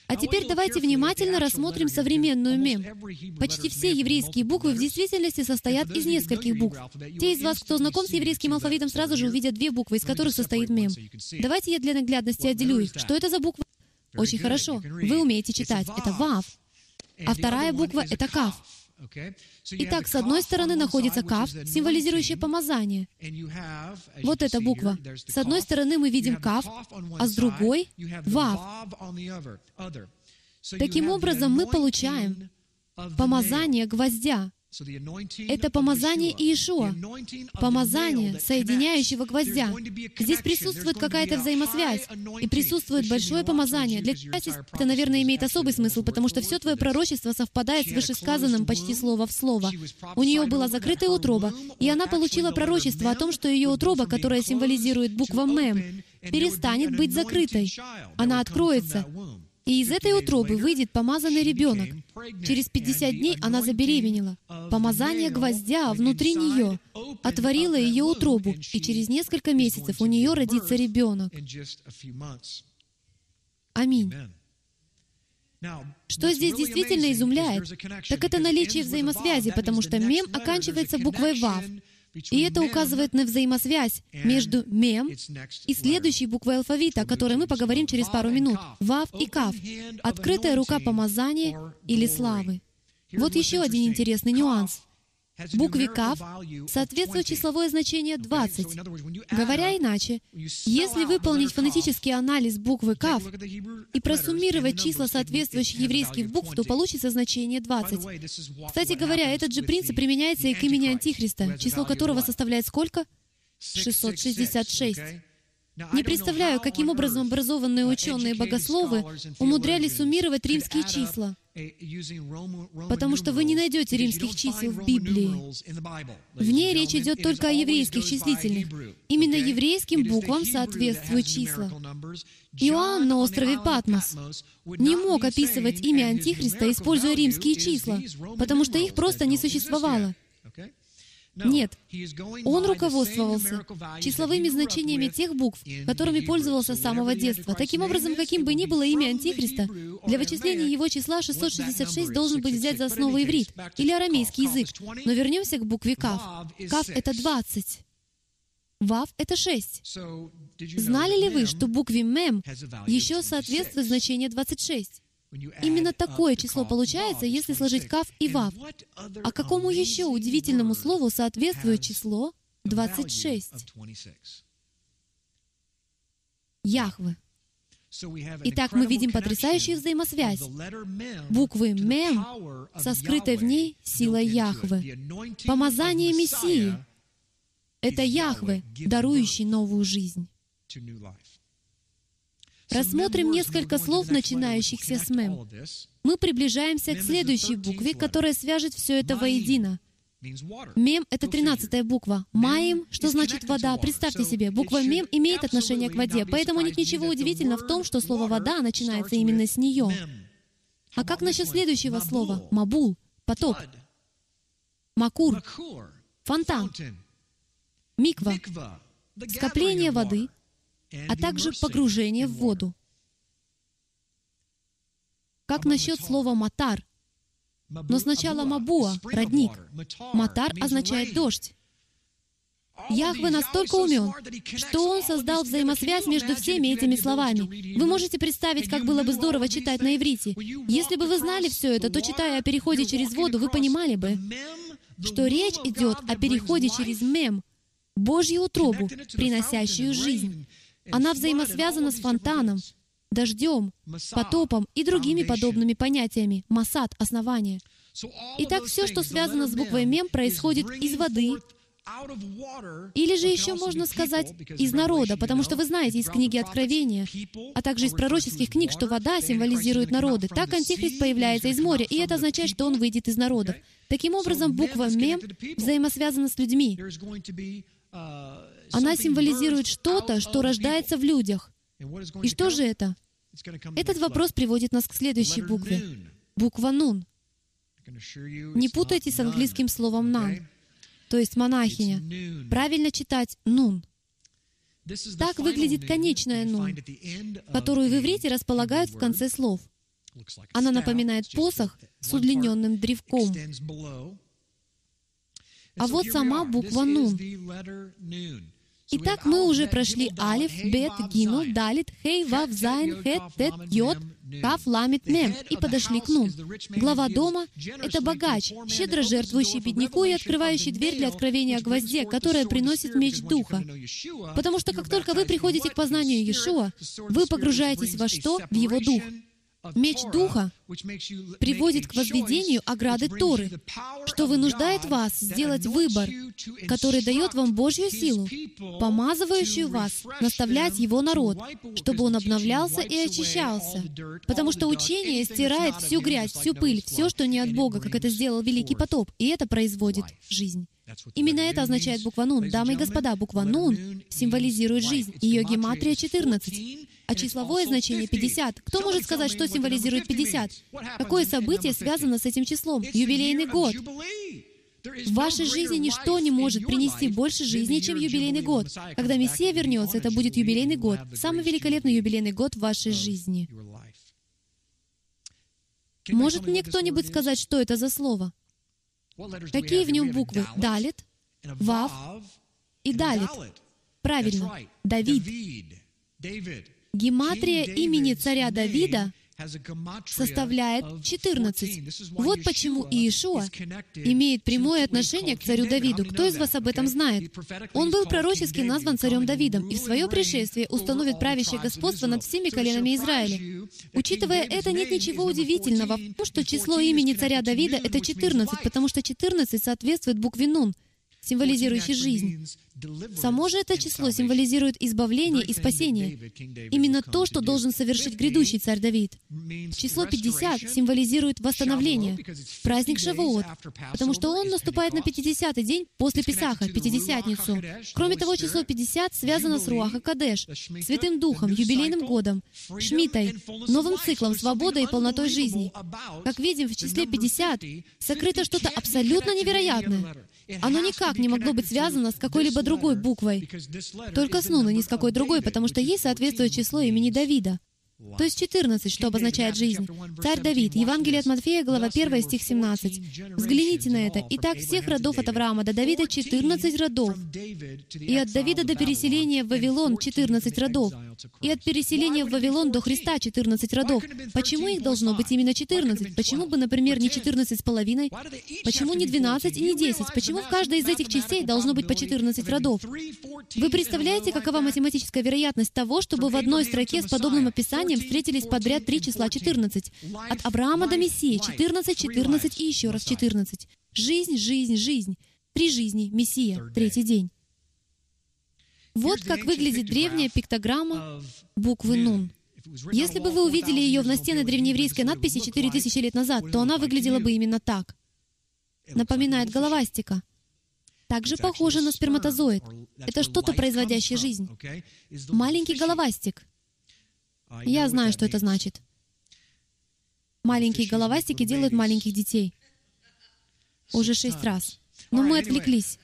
А теперь давайте внимательно рассмотрим современную мем. Почти все еврейские буквы в действительности состоят из нескольких букв. Те из вас, кто знаком с еврейским алфавитом, сразу же увидят две буквы, из которых состоит мем. Давайте я для наглядности отделю их. Что это за буквы? Очень хорошо. Вы умеете читать. Это «вав». А вторая буква — это «кав». Итак, с одной стороны находится кав, символизирующий помазание. Вот эта буква. С одной стороны мы видим кав, а с другой — вав. Таким образом, мы получаем помазание гвоздя. Это помазание Иешуа, помазание соединяющего гвоздя. Здесь присутствует какая-то взаимосвязь, и присутствует большое помазание. Для части это, наверное, имеет особый смысл, потому что все твое пророчество совпадает с вышесказанным почти слово в слово. У нее была закрытая утроба, и она получила пророчество о том, что ее утроба, которая символизирует буква «мем», перестанет быть закрытой. Она откроется, и из этой утробы выйдет помазанный ребенок. Через 50 дней она забеременела. Помазание гвоздя внутри нее отворило ее утробу, и через несколько месяцев у нее родится ребенок. Аминь. Что здесь действительно изумляет, так это наличие взаимосвязи, потому что мем оканчивается буквой «вав», и это указывает на взаимосвязь между мем и следующей буквой алфавита, о которой мы поговорим через пару минут. Вав и Кав. Открытая рука помазания или славы. Вот еще один интересный нюанс букве «кав» соответствует числовое значение 20. Говоря иначе, если выполнить фонетический анализ буквы «кав» и просуммировать числа соответствующих еврейских букв, то получится значение 20. Кстати говоря, этот же принцип применяется и к имени Антихриста, число которого составляет сколько? 666. Не представляю, каким образом образованные ученые-богословы умудрялись суммировать римские числа. Потому что вы не найдете римских чисел в Библии. В ней речь идет только о еврейских числительных. Именно еврейским буквам соответствуют числа. Иоанн на острове Патмос не мог описывать имя Антихриста, используя римские числа, потому что их просто не существовало. Нет, он руководствовался числовыми значениями тех букв, которыми пользовался с самого детства. Таким образом, каким бы ни было имя Антихриста, для вычисления его числа 666 должен быть взять за основу иврит или арамейский язык. Но вернемся к букве Кав. Кав — это 20. Вав — это 6. Знали ли вы, что букве Мем еще соответствует значение 26? Именно такое число получается, если сложить кав и вав. А какому еще удивительному слову соответствует число 26? Яхве. Итак, мы видим потрясающую взаимосвязь. Буквы «мем» со скрытой в ней силой Яхвы. Помазание Мессии — это Яхве, дарующий новую жизнь. Рассмотрим несколько слов, начинающихся с «мем». Мы приближаемся к следующей букве, которая свяжет все это воедино. Мем — это тринадцатая буква. Маем, что значит вода. Представьте себе, буква мем имеет отношение к воде, поэтому нет ничего удивительного в том, что слово вода начинается именно с нее. А как насчет следующего слова? Мабул, потоп, макур, фонтан, миква, скопление воды — а также погружение в воду. Как насчет слова «матар»? Но сначала «мабуа» — родник. «Матар» означает «дождь». Яхве настолько умен, что Он создал взаимосвязь между всеми этими словами. Вы можете представить, как было бы здорово читать на иврите. Если бы вы знали все это, то, читая о переходе через воду, вы понимали бы, что речь идет о переходе через мем, Божью утробу, приносящую жизнь. Она взаимосвязана с фонтаном, дождем, потопом и другими подобными понятиями. Масад — основание. Итак, все, что связано с буквой «мем», происходит из воды, или же еще можно сказать из народа, потому что вы знаете из книги Откровения, а также из пророческих книг, что вода символизирует народы. Так Антихрист появляется из моря, и это означает, что он выйдет из народов. Таким образом, буква «мем» взаимосвязана с людьми. Она символизирует что-то, что рождается в людях. И что же это? Этот вопрос приводит нас к следующей букве. Буква «нун». Не путайте с английским словом «нан», то есть монахиня. Правильно читать «нун». Так выглядит конечная «нун», которую в иврите располагают в конце слов. Она напоминает посох с удлиненным древком. А вот сама буква «Нун». Итак, мы уже прошли Алиф, Бет, Гимл, Далит, Хей, Вав, Зайн, Хет, Тет, Йод, Каф, Ламит, Мем и подошли к Нун. Глава дома — это богач, щедро жертвующий бедняку и открывающий дверь для откровения о гвозде, которая приносит меч Духа. Потому что как только вы приходите к познанию Иешуа, вы погружаетесь во что? В Его Дух. Меч Духа приводит к возведению ограды Торы, что вынуждает вас сделать выбор, который дает вам Божью силу, помазывающую вас наставлять Его народ, чтобы он обновлялся и очищался. Потому что учение стирает всю грязь, всю пыль, все, что не от Бога, как это сделал Великий потоп, и это производит жизнь. Именно это означает буква Нун. Дамы и господа, буква Нун символизирует жизнь. Ее гематрия 14 а числовое значение 50. Кто может сказать, что символизирует 50? Какое событие связано с этим числом? Юбилейный год. В вашей жизни ничто не может принести больше жизни, чем юбилейный год. Когда Мессия вернется, это будет юбилейный год, самый великолепный юбилейный год в вашей жизни. Может мне кто-нибудь сказать, что это за слово? Какие в нем буквы? Далит, Вав и Далит. Правильно, Давид. Гематрия имени царя Давида составляет 14. Вот почему Иешуа имеет прямое отношение к царю Давиду. Кто из вас об этом знает? Он был пророчески назван царем Давидом и в свое пришествие установит правящее господство над всеми коленами Израиля. Учитывая это, нет ничего удивительного в том, что число имени царя Давида — это 14, потому что 14 соответствует букве Нун, символизирующей жизнь. Само же это число символизирует избавление и спасение. Именно то, что должен совершить грядущий царь Давид. Число 50 символизирует восстановление, праздник Шавуот, потому что он наступает на 50-й день после Писаха, Пятидесятницу. Кроме того, число 50 связано с Руаха Кадеш, Святым Духом, юбилейным годом, Шмитой, новым циклом свободы и полнотой жизни. Как видим, в числе 50 сокрыто что-то абсолютно невероятное. Оно никак не могло быть связано с какой-либо другой буквой, только с Нуна, ни с какой другой, потому что ей соответствует число имени Давида. То есть 14, что обозначает жизнь. Царь Давид, Евангелие от Матфея, глава 1, стих 17. Взгляните на это. Итак, всех родов от Авраама до Давида 14 родов. И от Давида до переселения в Вавилон 14 родов. И от переселения в Вавилон до Христа 14 родов. Почему их должно быть именно 14? Почему бы, например, не 14 с половиной? Почему не 12 и не 10? Почему в каждой из этих частей должно быть по 14 родов? Вы представляете, какова математическая вероятность того, чтобы в одной строке с подобным описанием встретились подряд три числа 14? От Авраама до Мессии 14, 14 и еще раз 14. Жизнь, жизнь, жизнь. Три жизни, Мессия, третий день. Вот как выглядит древняя пиктограмма буквы Нун. Если бы вы увидели ее в настенной древнееврейской надписи 4000 лет назад, то она выглядела бы именно так. Напоминает головастика. Также похоже на сперматозоид. Это что-то, производящее жизнь. Маленький головастик. Я знаю, что это значит. Маленькие головастики делают маленьких детей. Уже шесть раз. Но мы отвлеклись.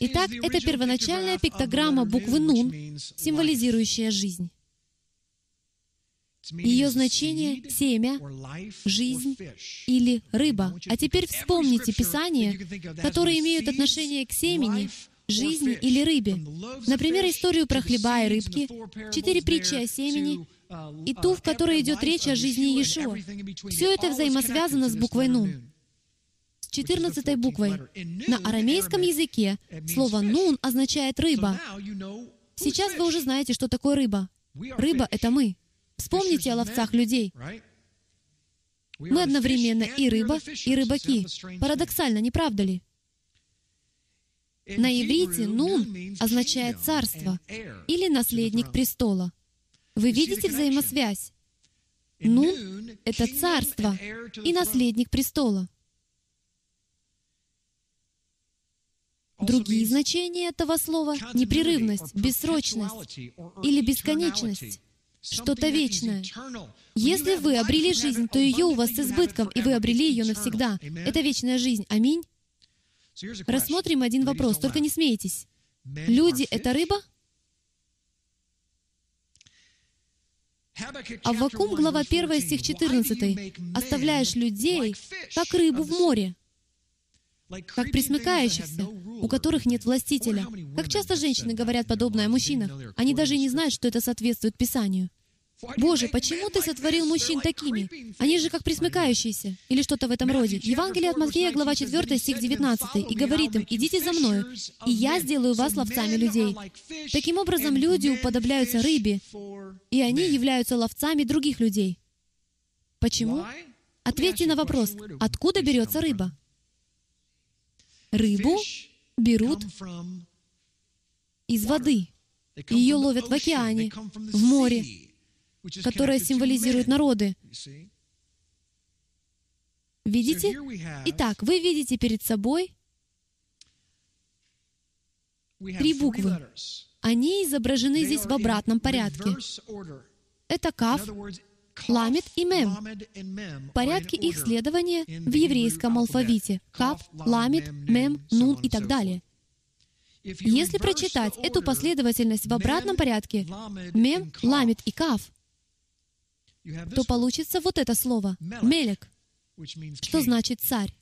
Итак, это первоначальная пиктограмма буквы Нун, символизирующая жизнь. Ее значение — семя, жизнь или рыба. А теперь вспомните Писания, которые имеют отношение к семени, жизни или рыбе. Например, историю про хлеба и рыбки, четыре притчи о семени и ту, в которой идет речь о жизни Иешуа. Все это взаимосвязано с буквой «Нун» четырнадцатой буквой. На арамейском языке слово «нун» означает «рыба». Сейчас вы уже знаете, что такое рыба. Рыба — это мы. Вспомните о ловцах людей. Мы одновременно и рыба, и рыбаки. Парадоксально, не правда ли? На иврите «нун» означает «царство» или «наследник престола». Вы видите взаимосвязь? «Нун» — это царство и наследник престола. Другие значения этого слова — непрерывность, бессрочность или бесконечность, что-то вечное. Если вы обрели жизнь, то ее у вас с избытком, и вы обрели ее навсегда. Это вечная жизнь. Аминь. Рассмотрим один вопрос, только не смейтесь. Люди — это рыба? Аввакум, глава 1, стих 14. «Оставляешь людей, как рыбу в море, как присмыкающихся, у которых нет властителя». Как часто женщины говорят подобное о мужчинах? Они даже не знают, что это соответствует Писанию. Боже, почему Ты сотворил мужчин такими? Они же как присмыкающиеся. Или что-то в этом роде. Евангелие от Матфея, глава 4, стих 19, и говорит им, «Идите за мною, и я сделаю вас ловцами людей». Таким образом, люди уподобляются рыбе, и они являются ловцами других людей. Почему? Ответьте на вопрос, откуда берется рыба? Рыбу берут из воды. Ее ловят в океане, в море, которое символизирует народы. Видите? Итак, вы видите перед собой три буквы. Они изображены здесь в обратном порядке. Это каф, ламет и мем. Порядки их следования в еврейском алфавите. Каф, ламет, мем, нун и так далее. Если прочитать эту последовательность в обратном порядке, мем, ламет и каф, то получится вот это слово «мелек», что значит «царь».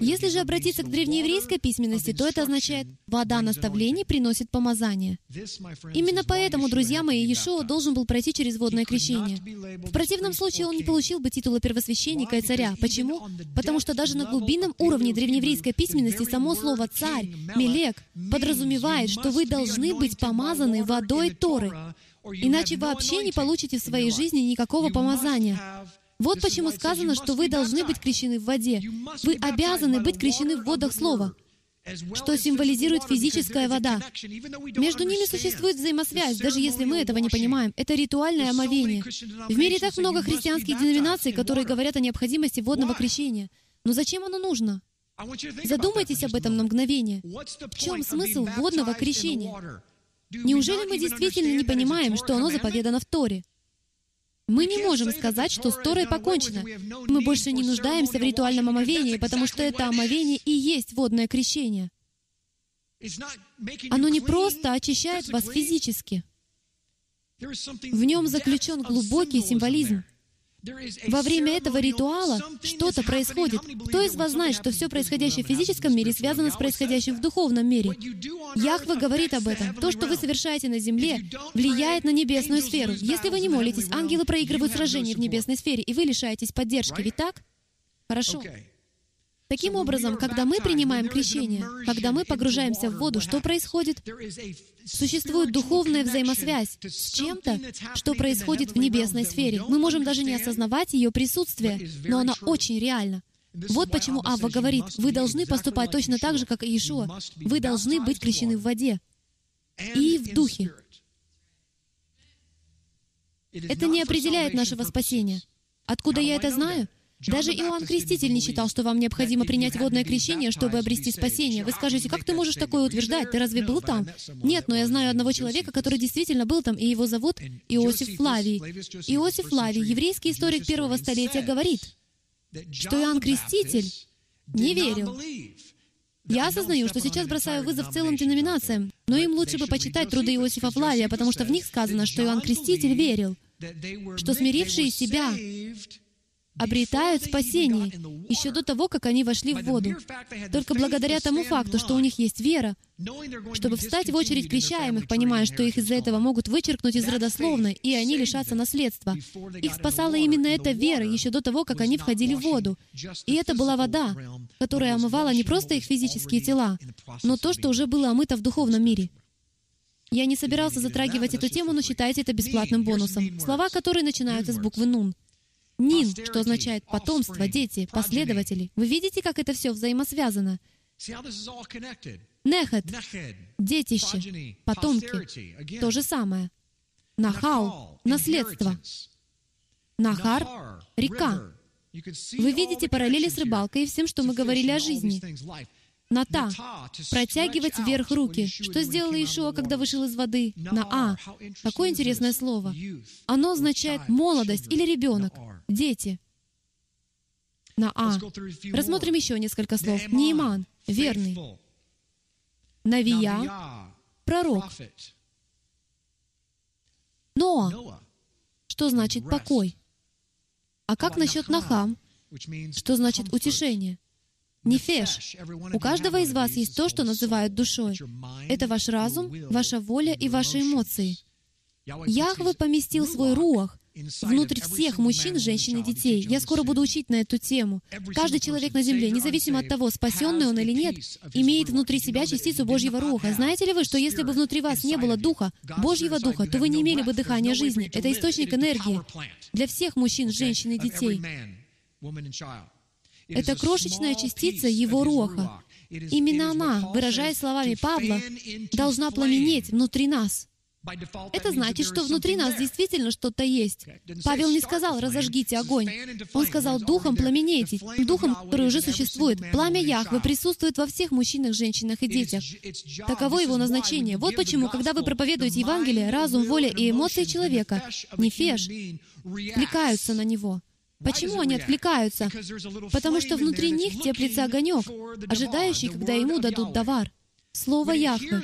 Если же обратиться к древнееврейской письменности, то это означает «вода наставлений приносит помазание». Именно поэтому, друзья мои, Иешуа должен был пройти через водное крещение. В противном случае он не получил бы титула первосвященника и царя. Почему? Потому что даже на глубинном уровне древнееврейской письменности само слово «царь», «мелек» подразумевает, что вы должны быть помазаны водой Торы, Иначе вообще не получите в своей жизни никакого помазания. Вот почему сказано, что вы должны быть крещены в воде. Вы обязаны быть крещены в водах Слова, что символизирует физическая вода. Между ними существует взаимосвязь, даже если мы этого не понимаем. Это ритуальное омовение. В мире так много христианских деноминаций, которые говорят о необходимости водного крещения. Но зачем оно нужно? Задумайтесь об этом на мгновение. В чем смысл водного крещения? Неужели мы действительно не понимаем, что оно заповедано в Торе? Мы не можем сказать, что с Торой покончено. Мы больше не нуждаемся в ритуальном омовении, потому что это омовение и есть водное крещение. Оно не просто очищает вас физически. В нем заключен глубокий символизм. Во время этого ритуала что-то происходит. Кто из вас знает, что все происходящее в физическом мире связано с происходящим в духовном мире? Яхва говорит об этом. То, что вы совершаете на земле, влияет на небесную сферу. Если вы не молитесь, ангелы проигрывают сражение в небесной сфере, и вы лишаетесь поддержки. Ведь так? Хорошо. Таким образом, когда мы принимаем крещение, когда мы погружаемся в воду, что происходит? Существует духовная взаимосвязь с чем-то, что происходит в небесной сфере. Мы можем даже не осознавать ее присутствие, но она очень реальна. Вот почему Авва говорит, вы должны поступать точно так же, как и Иешуа. Вы должны быть крещены в воде и в духе. Это не определяет нашего спасения. Откуда я это знаю? Даже Иоанн Креститель не считал, что вам необходимо принять водное крещение, чтобы обрести спасение. Вы скажете, как ты можешь такое утверждать? Ты разве был там? Нет, но я знаю одного человека, который действительно был там, и его зовут Иосиф Флавий. Иосиф Флавий, еврейский историк первого столетия, говорит, что Иоанн Креститель не верил. Я осознаю, что сейчас бросаю вызов целым деноминациям, но им лучше бы почитать труды Иосифа Флавия, потому что в них сказано, что Иоанн Креститель верил, что смирившие себя обретают спасение еще до того, как они вошли в воду. Только благодаря тому факту, что у них есть вера, чтобы встать в очередь крещаемых, понимая, что их из-за этого могут вычеркнуть из родословной, и они лишатся наследства. Их спасала именно эта вера еще до того, как они входили в воду. И это была вода, которая омывала не просто их физические тела, но то, что уже было омыто в духовном мире. Я не собирался затрагивать эту тему, но считайте это бесплатным бонусом. Слова, которые начинаются с буквы «нун». Нин, что означает потомство, дети, последователи. Вы видите, как это все взаимосвязано? Нехет, детище, потомки. То же самое. Нахау, наследство. Нахар, река. Вы видите параллели с рыбалкой и всем, что мы говорили о жизни. Ната — протягивать вверх руки. Что сделал Иешуа, когда вышел из воды? На А. Какое интересное слово. Оно означает молодость или ребенок, дети. На А. Рассмотрим еще несколько слов. Нейман — верный. Навия — пророк. Ноа что значит покой. А как насчет нахам, что значит утешение? Нефеш. У каждого из вас есть то, что называют душой. Это ваш разум, ваша воля и ваши эмоции. Яхве поместил свой руах внутрь всех мужчин, женщин и детей. Я скоро буду учить на эту тему. Каждый человек на земле, независимо от того, спасенный он или нет, имеет внутри себя частицу Божьего Руха. Знаете ли вы, что если бы внутри вас не было Духа, Божьего Духа, то вы не имели бы дыхания жизни. Это источник энергии для всех мужчин, женщин и детей. Это крошечная частица Его Руха. Именно она, выражаясь словами Павла, должна пламенеть внутри нас. Это значит, что внутри нас действительно что-то есть. Павел не сказал «разожгите огонь». Он сказал «духом пламенейте», духом, который уже существует. Пламя Яхвы присутствует во всех мужчинах, женщинах и детях. Таково его назначение. Вот почему, когда вы проповедуете Евангелие, разум, воля и эмоции человека, нефеш, откликаются на него. Почему они отвлекаются? Потому что внутри них теплится огонек, ожидающий, когда ему дадут товар. Слово Яхвы.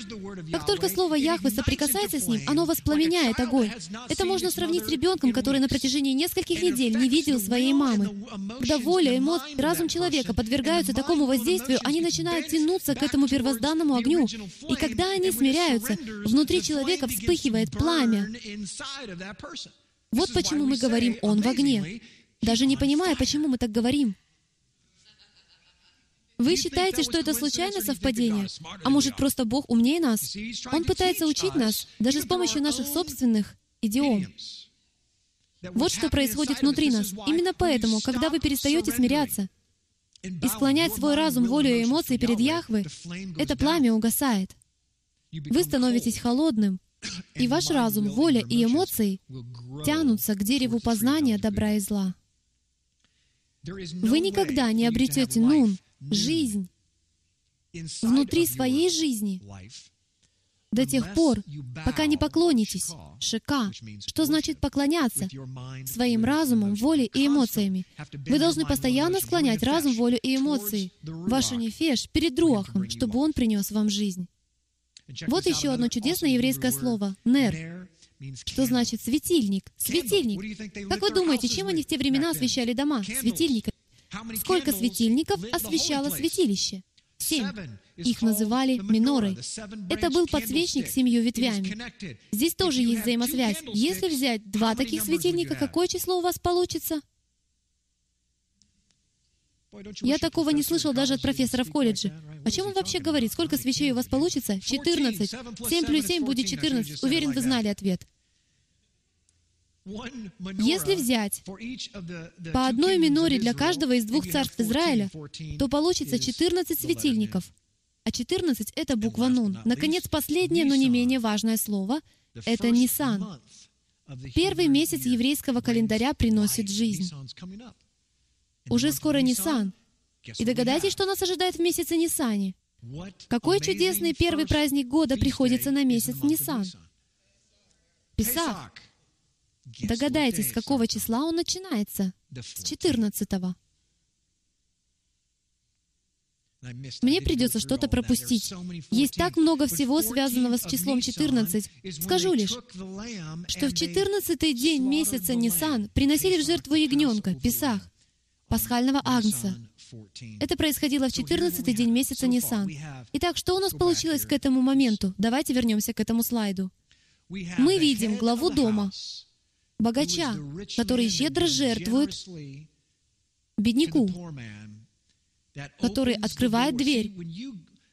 Как только Слово Яхвы соприкасается с ним, оно воспламеняет огонь. Это можно сравнить с ребенком, который на протяжении нескольких недель не видел своей мамы. Когда воля, эмоции, разум человека подвергаются такому воздействию, они начинают тянуться к этому первозданному огню. И когда они смиряются, внутри человека вспыхивает пламя. Вот почему мы говорим «Он в огне», даже не понимая, почему мы так говорим. Вы считаете, что это случайное совпадение? А может, просто Бог умнее нас? Он пытается учить нас даже с помощью наших собственных идиом. Вот что происходит внутри нас. Именно поэтому, когда вы перестаете смиряться и склонять свой разум, волю и эмоции перед Яхвы, это пламя угасает. Вы становитесь холодным, и ваш разум, воля и эмоции тянутся к дереву познания добра и зла. Вы никогда не обретете нун, жизнь. Внутри своей жизни. до тех пор, пока не поклонитесь Шика, что значит поклоняться своим разумом, волей и эмоциями. Вы должны постоянно склонять разум, волю и эмоции, вашу нефеш, перед Руахом, чтобы он принес вам жизнь. Вот еще одно чудесное еврейское слово — «нер», что значит «светильник». Светильник. Как вы думаете, чем они в те времена освещали дома? Светильниками. Сколько светильников освещало святилище? Семь. Их называли минорой. Это был подсвечник с семью ветвями. Здесь тоже есть взаимосвязь. Если взять два таких светильника, какое число у вас получится? Я такого не слышал даже от профессора в колледже. О чем он вообще говорит? Сколько свечей у вас получится? 14. 7 плюс 7 будет 14. Уверен, вы знали ответ. Если взять по одной миноре для каждого из двух царств Израиля, то получится 14 светильников. А 14 — это буква Нун. Наконец, последнее, но не менее важное слово — это Нисан. Первый месяц еврейского календаря приносит жизнь. Уже скоро Нисан. И догадайтесь, что нас ожидает в месяце Нисане. Какой чудесный первый праздник года приходится на месяц Нисан? Песах. Догадайтесь, с какого числа он начинается? С 14 -го. Мне придется что-то пропустить. Есть так много всего, связанного с числом 14. Скажу лишь, что в 14 день месяца Нисан приносили в жертву ягненка, Песах, пасхального агнца. Это происходило в 14 день месяца Нисан. Итак, что у нас получилось к этому моменту? Давайте вернемся к этому слайду. Мы видим главу дома, богача, который щедро жертвует бедняку, который открывает дверь.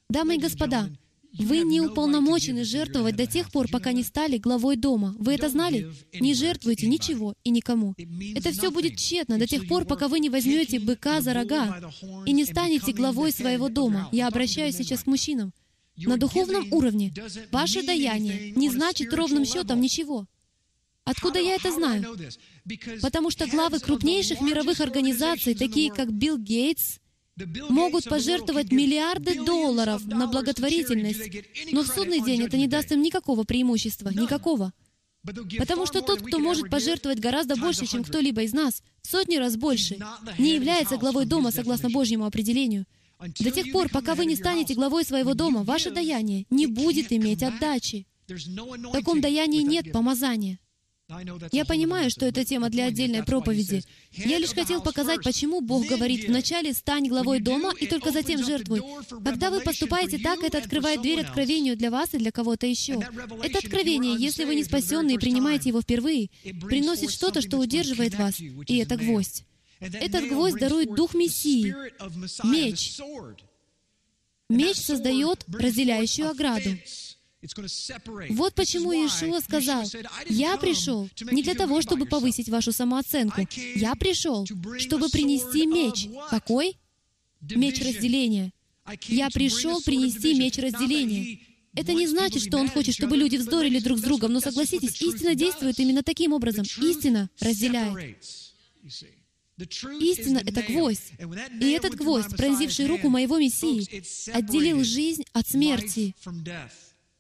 Дамы и господа, вы не уполномочены жертвовать до тех пор, пока не стали главой дома. Вы это знали? Не жертвуйте ничего и никому. Это все будет тщетно до тех пор, пока вы не возьмете быка за рога и не станете главой своего дома. Я обращаюсь сейчас к мужчинам. На духовном уровне ваше даяние не значит ровным счетом ничего. Откуда я это знаю? Потому что главы крупнейших мировых организаций, такие как Билл Гейтс, могут пожертвовать миллиарды долларов на благотворительность, но в судный день это не даст им никакого преимущества, никакого. Потому что тот, кто может пожертвовать гораздо больше, чем кто-либо из нас, в сотни раз больше, не является главой дома согласно Божьему определению. До тех пор, пока вы не станете главой своего дома, ваше даяние не будет иметь отдачи. В таком даянии нет помазания. Я понимаю, что это тема для отдельной проповеди. Я лишь хотел показать, почему Бог говорит, вначале стань главой дома и только затем жертвуй. Когда вы поступаете так, это открывает дверь откровению для вас и для кого-то еще. Это откровение, если вы не спасенный и принимаете его впервые, приносит что-то, что удерживает вас, и это гвоздь. Этот гвоздь дарует дух Мессии, меч. Меч создает разделяющую ограду. Вот почему Иешуа сказал, «Я пришел не для того, чтобы повысить вашу самооценку. Я пришел, чтобы принести меч». Какой? Меч разделения. Я пришел принести меч разделения. Это не значит, что Он хочет, чтобы люди вздорили друг с другом, но согласитесь, истина действует именно таким образом. Истина разделяет. Истина — это гвоздь. И этот гвоздь, пронзивший руку моего Мессии, отделил жизнь от смерти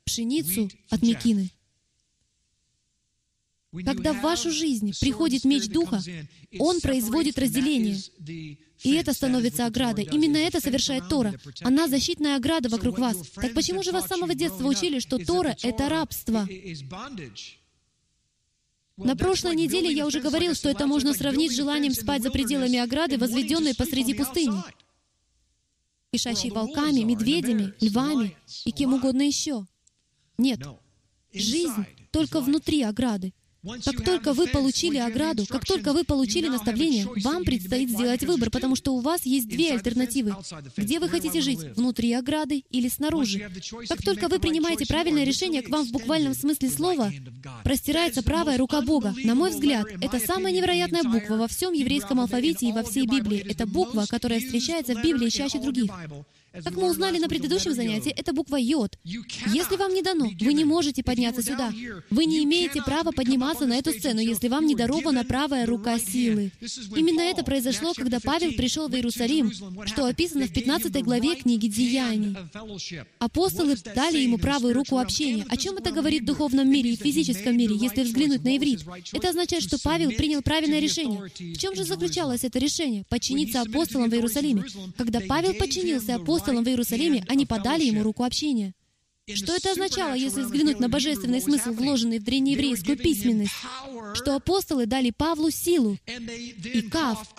пшеницу от мекины. Когда в вашу жизнь приходит меч Духа, он производит разделение. И это становится оградой. Именно это совершает Тора. Она защитная ограда вокруг вас. Так почему же вас с самого детства учили, что Тора — это рабство? На прошлой неделе я уже говорил, что это можно сравнить с желанием спать за пределами ограды, возведенной посреди пустыни, кишащей волками, медведями, львами и кем угодно еще. Нет. Жизнь только внутри ограды. Как только вы получили ограду, как только вы получили наставление, вам предстоит сделать выбор, потому что у вас есть две альтернативы. Где вы хотите жить? Внутри ограды или снаружи? Как только вы принимаете правильное решение, к вам в буквальном смысле слова простирается правая рука Бога. На мой взгляд, это самая невероятная буква во всем еврейском алфавите и во всей Библии. Это буква, которая встречается в Библии чаще других. Как мы узнали на предыдущем занятии, это буква Йод. Если вам не дано, вы не можете подняться сюда. Вы не имеете права подниматься на эту сцену, если вам не дарована правая рука силы. Именно это произошло, когда Павел пришел в Иерусалим, что описано в 15 главе книги Деяний. Апостолы дали ему правую руку общения. О чем это говорит в духовном мире и физическом мире, если взглянуть на иврит? Это означает, что Павел принял правильное решение. В чем же заключалось это решение? Подчиниться апостолам в Иерусалиме. Когда Павел подчинился апостолам, апостолам в Иерусалиме, они подали ему руку общения. Что это означало, если взглянуть на божественный смысл, вложенный в древнееврейскую письменность? Что апостолы дали Павлу силу, и Кав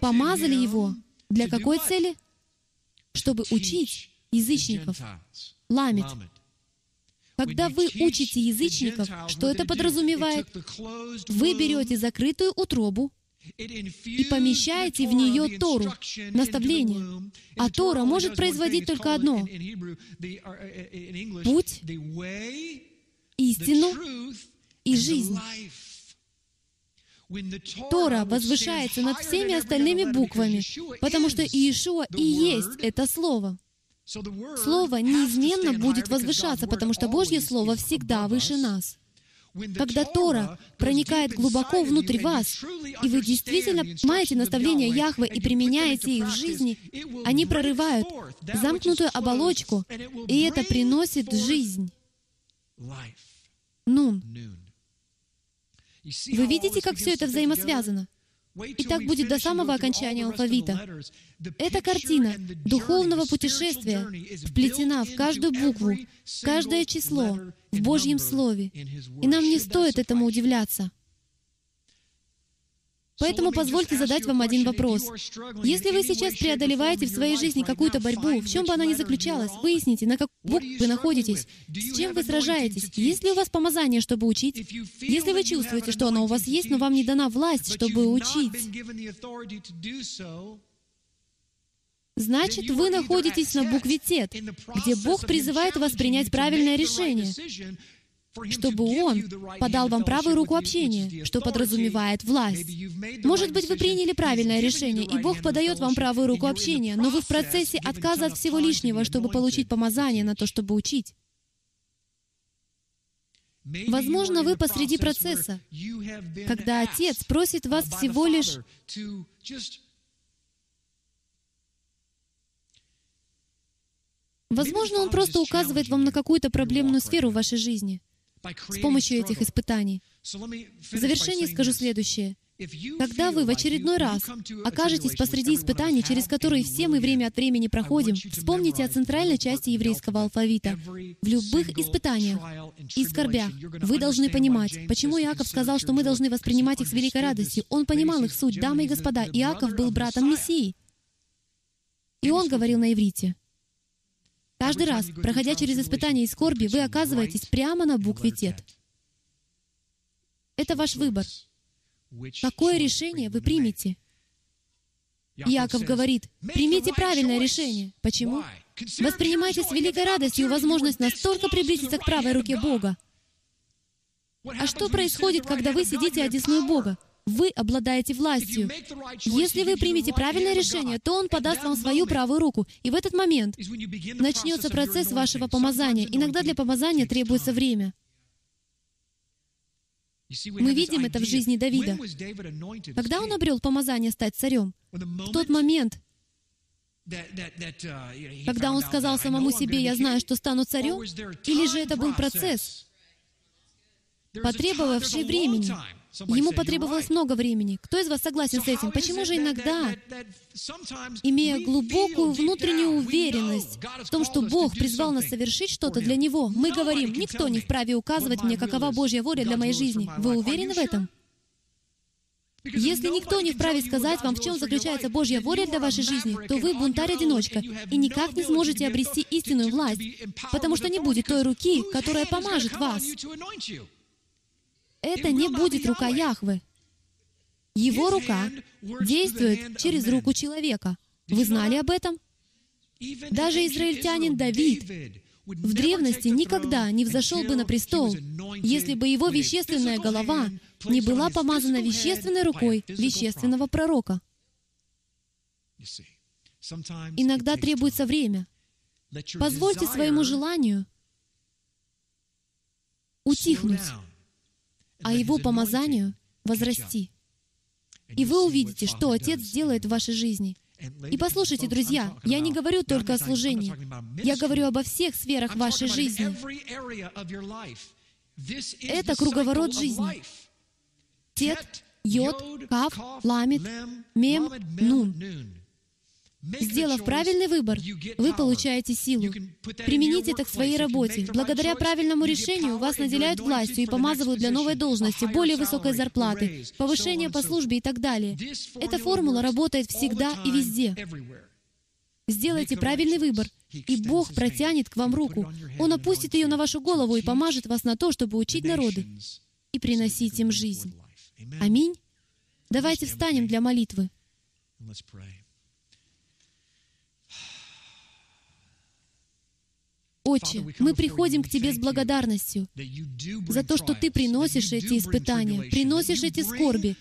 помазали его для какой цели? Чтобы учить язычников. Ламит. Когда вы учите язычников, что это подразумевает? Вы берете закрытую утробу, и помещаете в нее Тору, наставление. А Тора может производить только одно — путь, истину и жизнь. Тора возвышается над всеми остальными буквами, потому что Иешуа и есть это Слово. Слово неизменно будет возвышаться, потому что Божье Слово всегда выше нас. Когда Тора проникает глубоко внутрь вас, и вы действительно понимаете наставления Яхвы и применяете их в жизни, они прорывают замкнутую оболочку, и это приносит жизнь. Нун. Вы видите, как все это взаимосвязано? И так будет до самого окончания алфавита. Эта картина духовного путешествия вплетена в каждую букву, каждое число в Божьем Слове. И нам не стоит этому удивляться. Поэтому позвольте задать вам один вопрос. Если вы сейчас преодолеваете в своей жизни какую-то борьбу, в чем бы она ни заключалась, выясните, на каком вы находитесь, с чем вы сражаетесь, есть ли у вас помазание, чтобы учить, если вы чувствуете, что оно у вас есть, но вам не дана власть, чтобы учить, значит, вы находитесь на букве Тет, где Бог призывает вас принять правильное решение, чтобы Он подал вам правую руку общения, что подразумевает власть. Может быть, вы приняли правильное решение, и Бог подает вам правую руку общения, но вы в процессе отказа от всего лишнего, чтобы получить помазание на то, чтобы учить. Возможно, вы посреди процесса, когда Отец просит вас всего лишь Возможно, Он просто указывает вам на какую-то проблемную сферу в вашей жизни с помощью этих испытаний. В завершении скажу следующее. Когда вы в очередной раз окажетесь посреди испытаний, через которые все мы время от времени проходим, вспомните о центральной части еврейского алфавита. В любых испытаниях и скорбях вы должны понимать, почему Иаков сказал, что мы должны воспринимать их с великой радостью. Он понимал их суть. Дамы и господа, Иаков был братом Мессии. И он говорил на иврите. Каждый раз, проходя через испытания и скорби, вы оказываетесь прямо на букве «Тет». Это ваш выбор. Какое решение вы примете? Яков говорит, примите правильное решение. Почему? Воспринимайте с великой радостью возможность настолько приблизиться к правой руке Бога. А что происходит, когда вы сидите одесную Бога? Вы обладаете властью. Если вы примете правильное решение, то Он подаст вам свою правую руку. И в этот момент начнется процесс вашего помазания. Иногда для помазания требуется время. Мы видим это в жизни Давида. Когда он обрел помазание стать царем? В тот момент, когда он сказал самому себе, «Я знаю, что стану царем», или же это был процесс, потребовавший времени? Ему потребовалось много времени. Кто из вас согласен с этим? Почему же иногда, имея глубокую внутреннюю уверенность в том, что Бог призвал нас совершить что-то для Него, мы говорим, никто не вправе указывать мне, какова Божья воля для моей жизни. Вы уверены в этом? Если никто не вправе сказать вам, в чем заключается Божья воля для вашей жизни, то вы бунтарь-одиночка и никак не сможете обрести истинную власть, потому что не будет той руки, которая помажет вас это не будет рука Яхвы. Его рука действует через руку человека. Вы знали об этом? Даже израильтянин Давид в древности никогда не взошел бы на престол, если бы его вещественная голова не была помазана вещественной рукой вещественного пророка. Иногда требуется время. Позвольте своему желанию утихнуть а его помазанию возрасти. И вы увидите, что Отец сделает в вашей жизни. И послушайте, друзья, я не говорю только о служении. Я говорю обо всех сферах вашей жизни. Это круговорот жизни. Тет, Йод, Кав, Ламит, Мем, Нун. Сделав правильный выбор, вы получаете силу. Примените это к своей работе. Благодаря правильному решению вас наделяют властью и помазывают для новой должности, более высокой зарплаты, повышения по службе и так далее. Эта формула работает всегда и везде. Сделайте правильный выбор, и Бог протянет к вам руку. Он опустит ее на вашу голову и помажет вас на то, чтобы учить народы и приносить им жизнь. Аминь. Давайте встанем для молитвы. Отче, мы приходим к Тебе с благодарностью за то, что Ты приносишь эти испытания, приносишь эти скорби,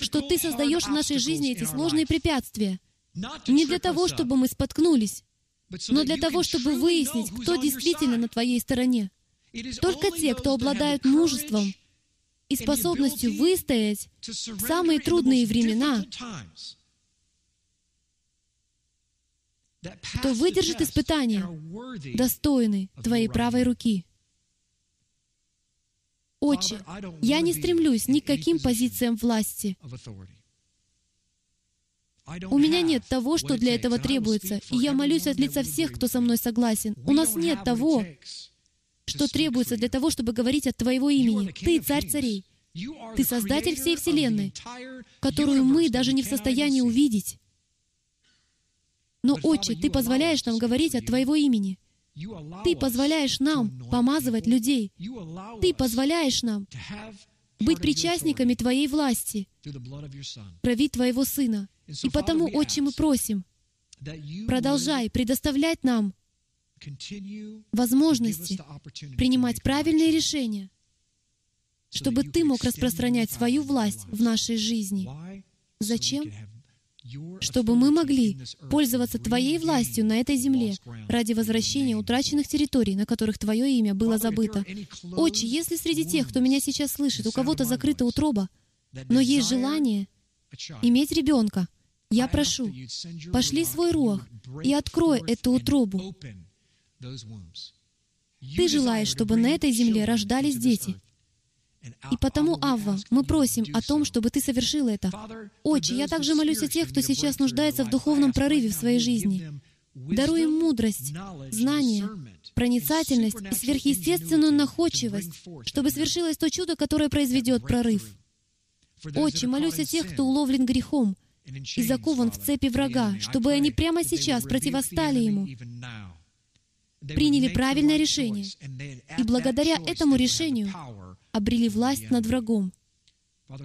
что Ты создаешь в нашей жизни эти сложные препятствия. Не для того, чтобы мы споткнулись, но для того, чтобы выяснить, кто действительно на Твоей стороне. Только те, кто обладают мужеством и способностью выстоять в самые трудные времена, кто выдержит испытание, достойный Твоей правой руки. Отче, я не стремлюсь ни к каким позициям власти. У меня нет того, что для этого требуется, и я молюсь от лица всех, кто со мной согласен. У нас нет того, что требуется для того, чтобы говорить от Твоего имени. Ты царь царей. Ты создатель всей Вселенной, которую мы даже не в состоянии увидеть. Но, Отче, Ты позволяешь нам говорить от Твоего имени. Ты позволяешь нам помазывать людей. Ты позволяешь нам быть причастниками Твоей власти, крови Твоего Сына. И потому, Отче, мы просим, продолжай предоставлять нам возможности принимать правильные решения, чтобы Ты мог распространять свою власть в нашей жизни. Зачем? Чтобы мы могли пользоваться Твоей властью на этой земле ради возвращения утраченных территорий, на которых Твое имя было забыто. Отче, если среди тех, кто меня сейчас слышит, у кого-то закрыта утроба, но есть желание иметь ребенка, я прошу, пошли свой рух и открой эту утробу. Ты желаешь, чтобы на этой земле рождались дети. И потому, Авва, мы просим о том, чтобы Ты совершил это. Отче, я также молюсь о тех, кто сейчас нуждается в духовном прорыве в своей жизни. Даруй им мудрость, знание, проницательность и сверхъестественную находчивость, чтобы свершилось то чудо, которое произведет прорыв. Отче, молюсь о тех, кто уловлен грехом и закован в цепи врага, чтобы они прямо сейчас противостали ему, приняли правильное решение и благодаря этому решению обрели власть над врагом.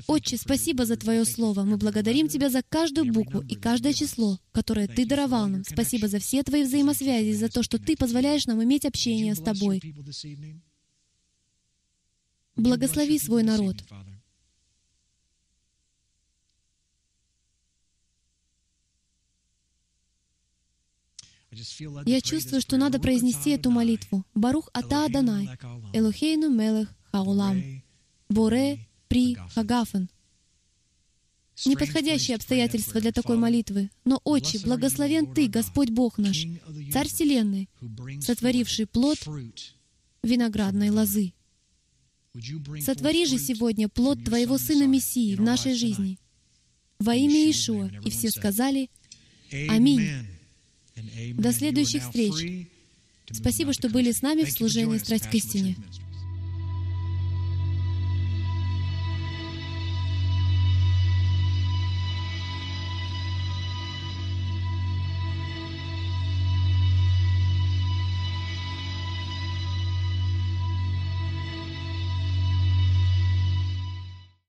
Отче, спасибо за Твое Слово. Мы благодарим Тебя за каждую букву и каждое число, которое Ты даровал нам. Спасибо за все Твои взаимосвязи, за то, что Ты позволяешь нам иметь общение с Тобой. Благослови свой народ. Я чувствую, что надо произнести эту молитву. Барух ата Адонай, Элухейну мелех хаулам, Боре при Хагафан. Неподходящие обстоятельства для такой молитвы. Но, Отче, благословен Ты, Господь Бог наш, Царь Вселенной, сотворивший плод виноградной лозы. Сотвори же сегодня плод Твоего Сына Мессии в нашей жизни. Во имя Иешуа. И все сказали Аминь. До следующих встреч. Спасибо, что были с нами в служении «Страсть к истине».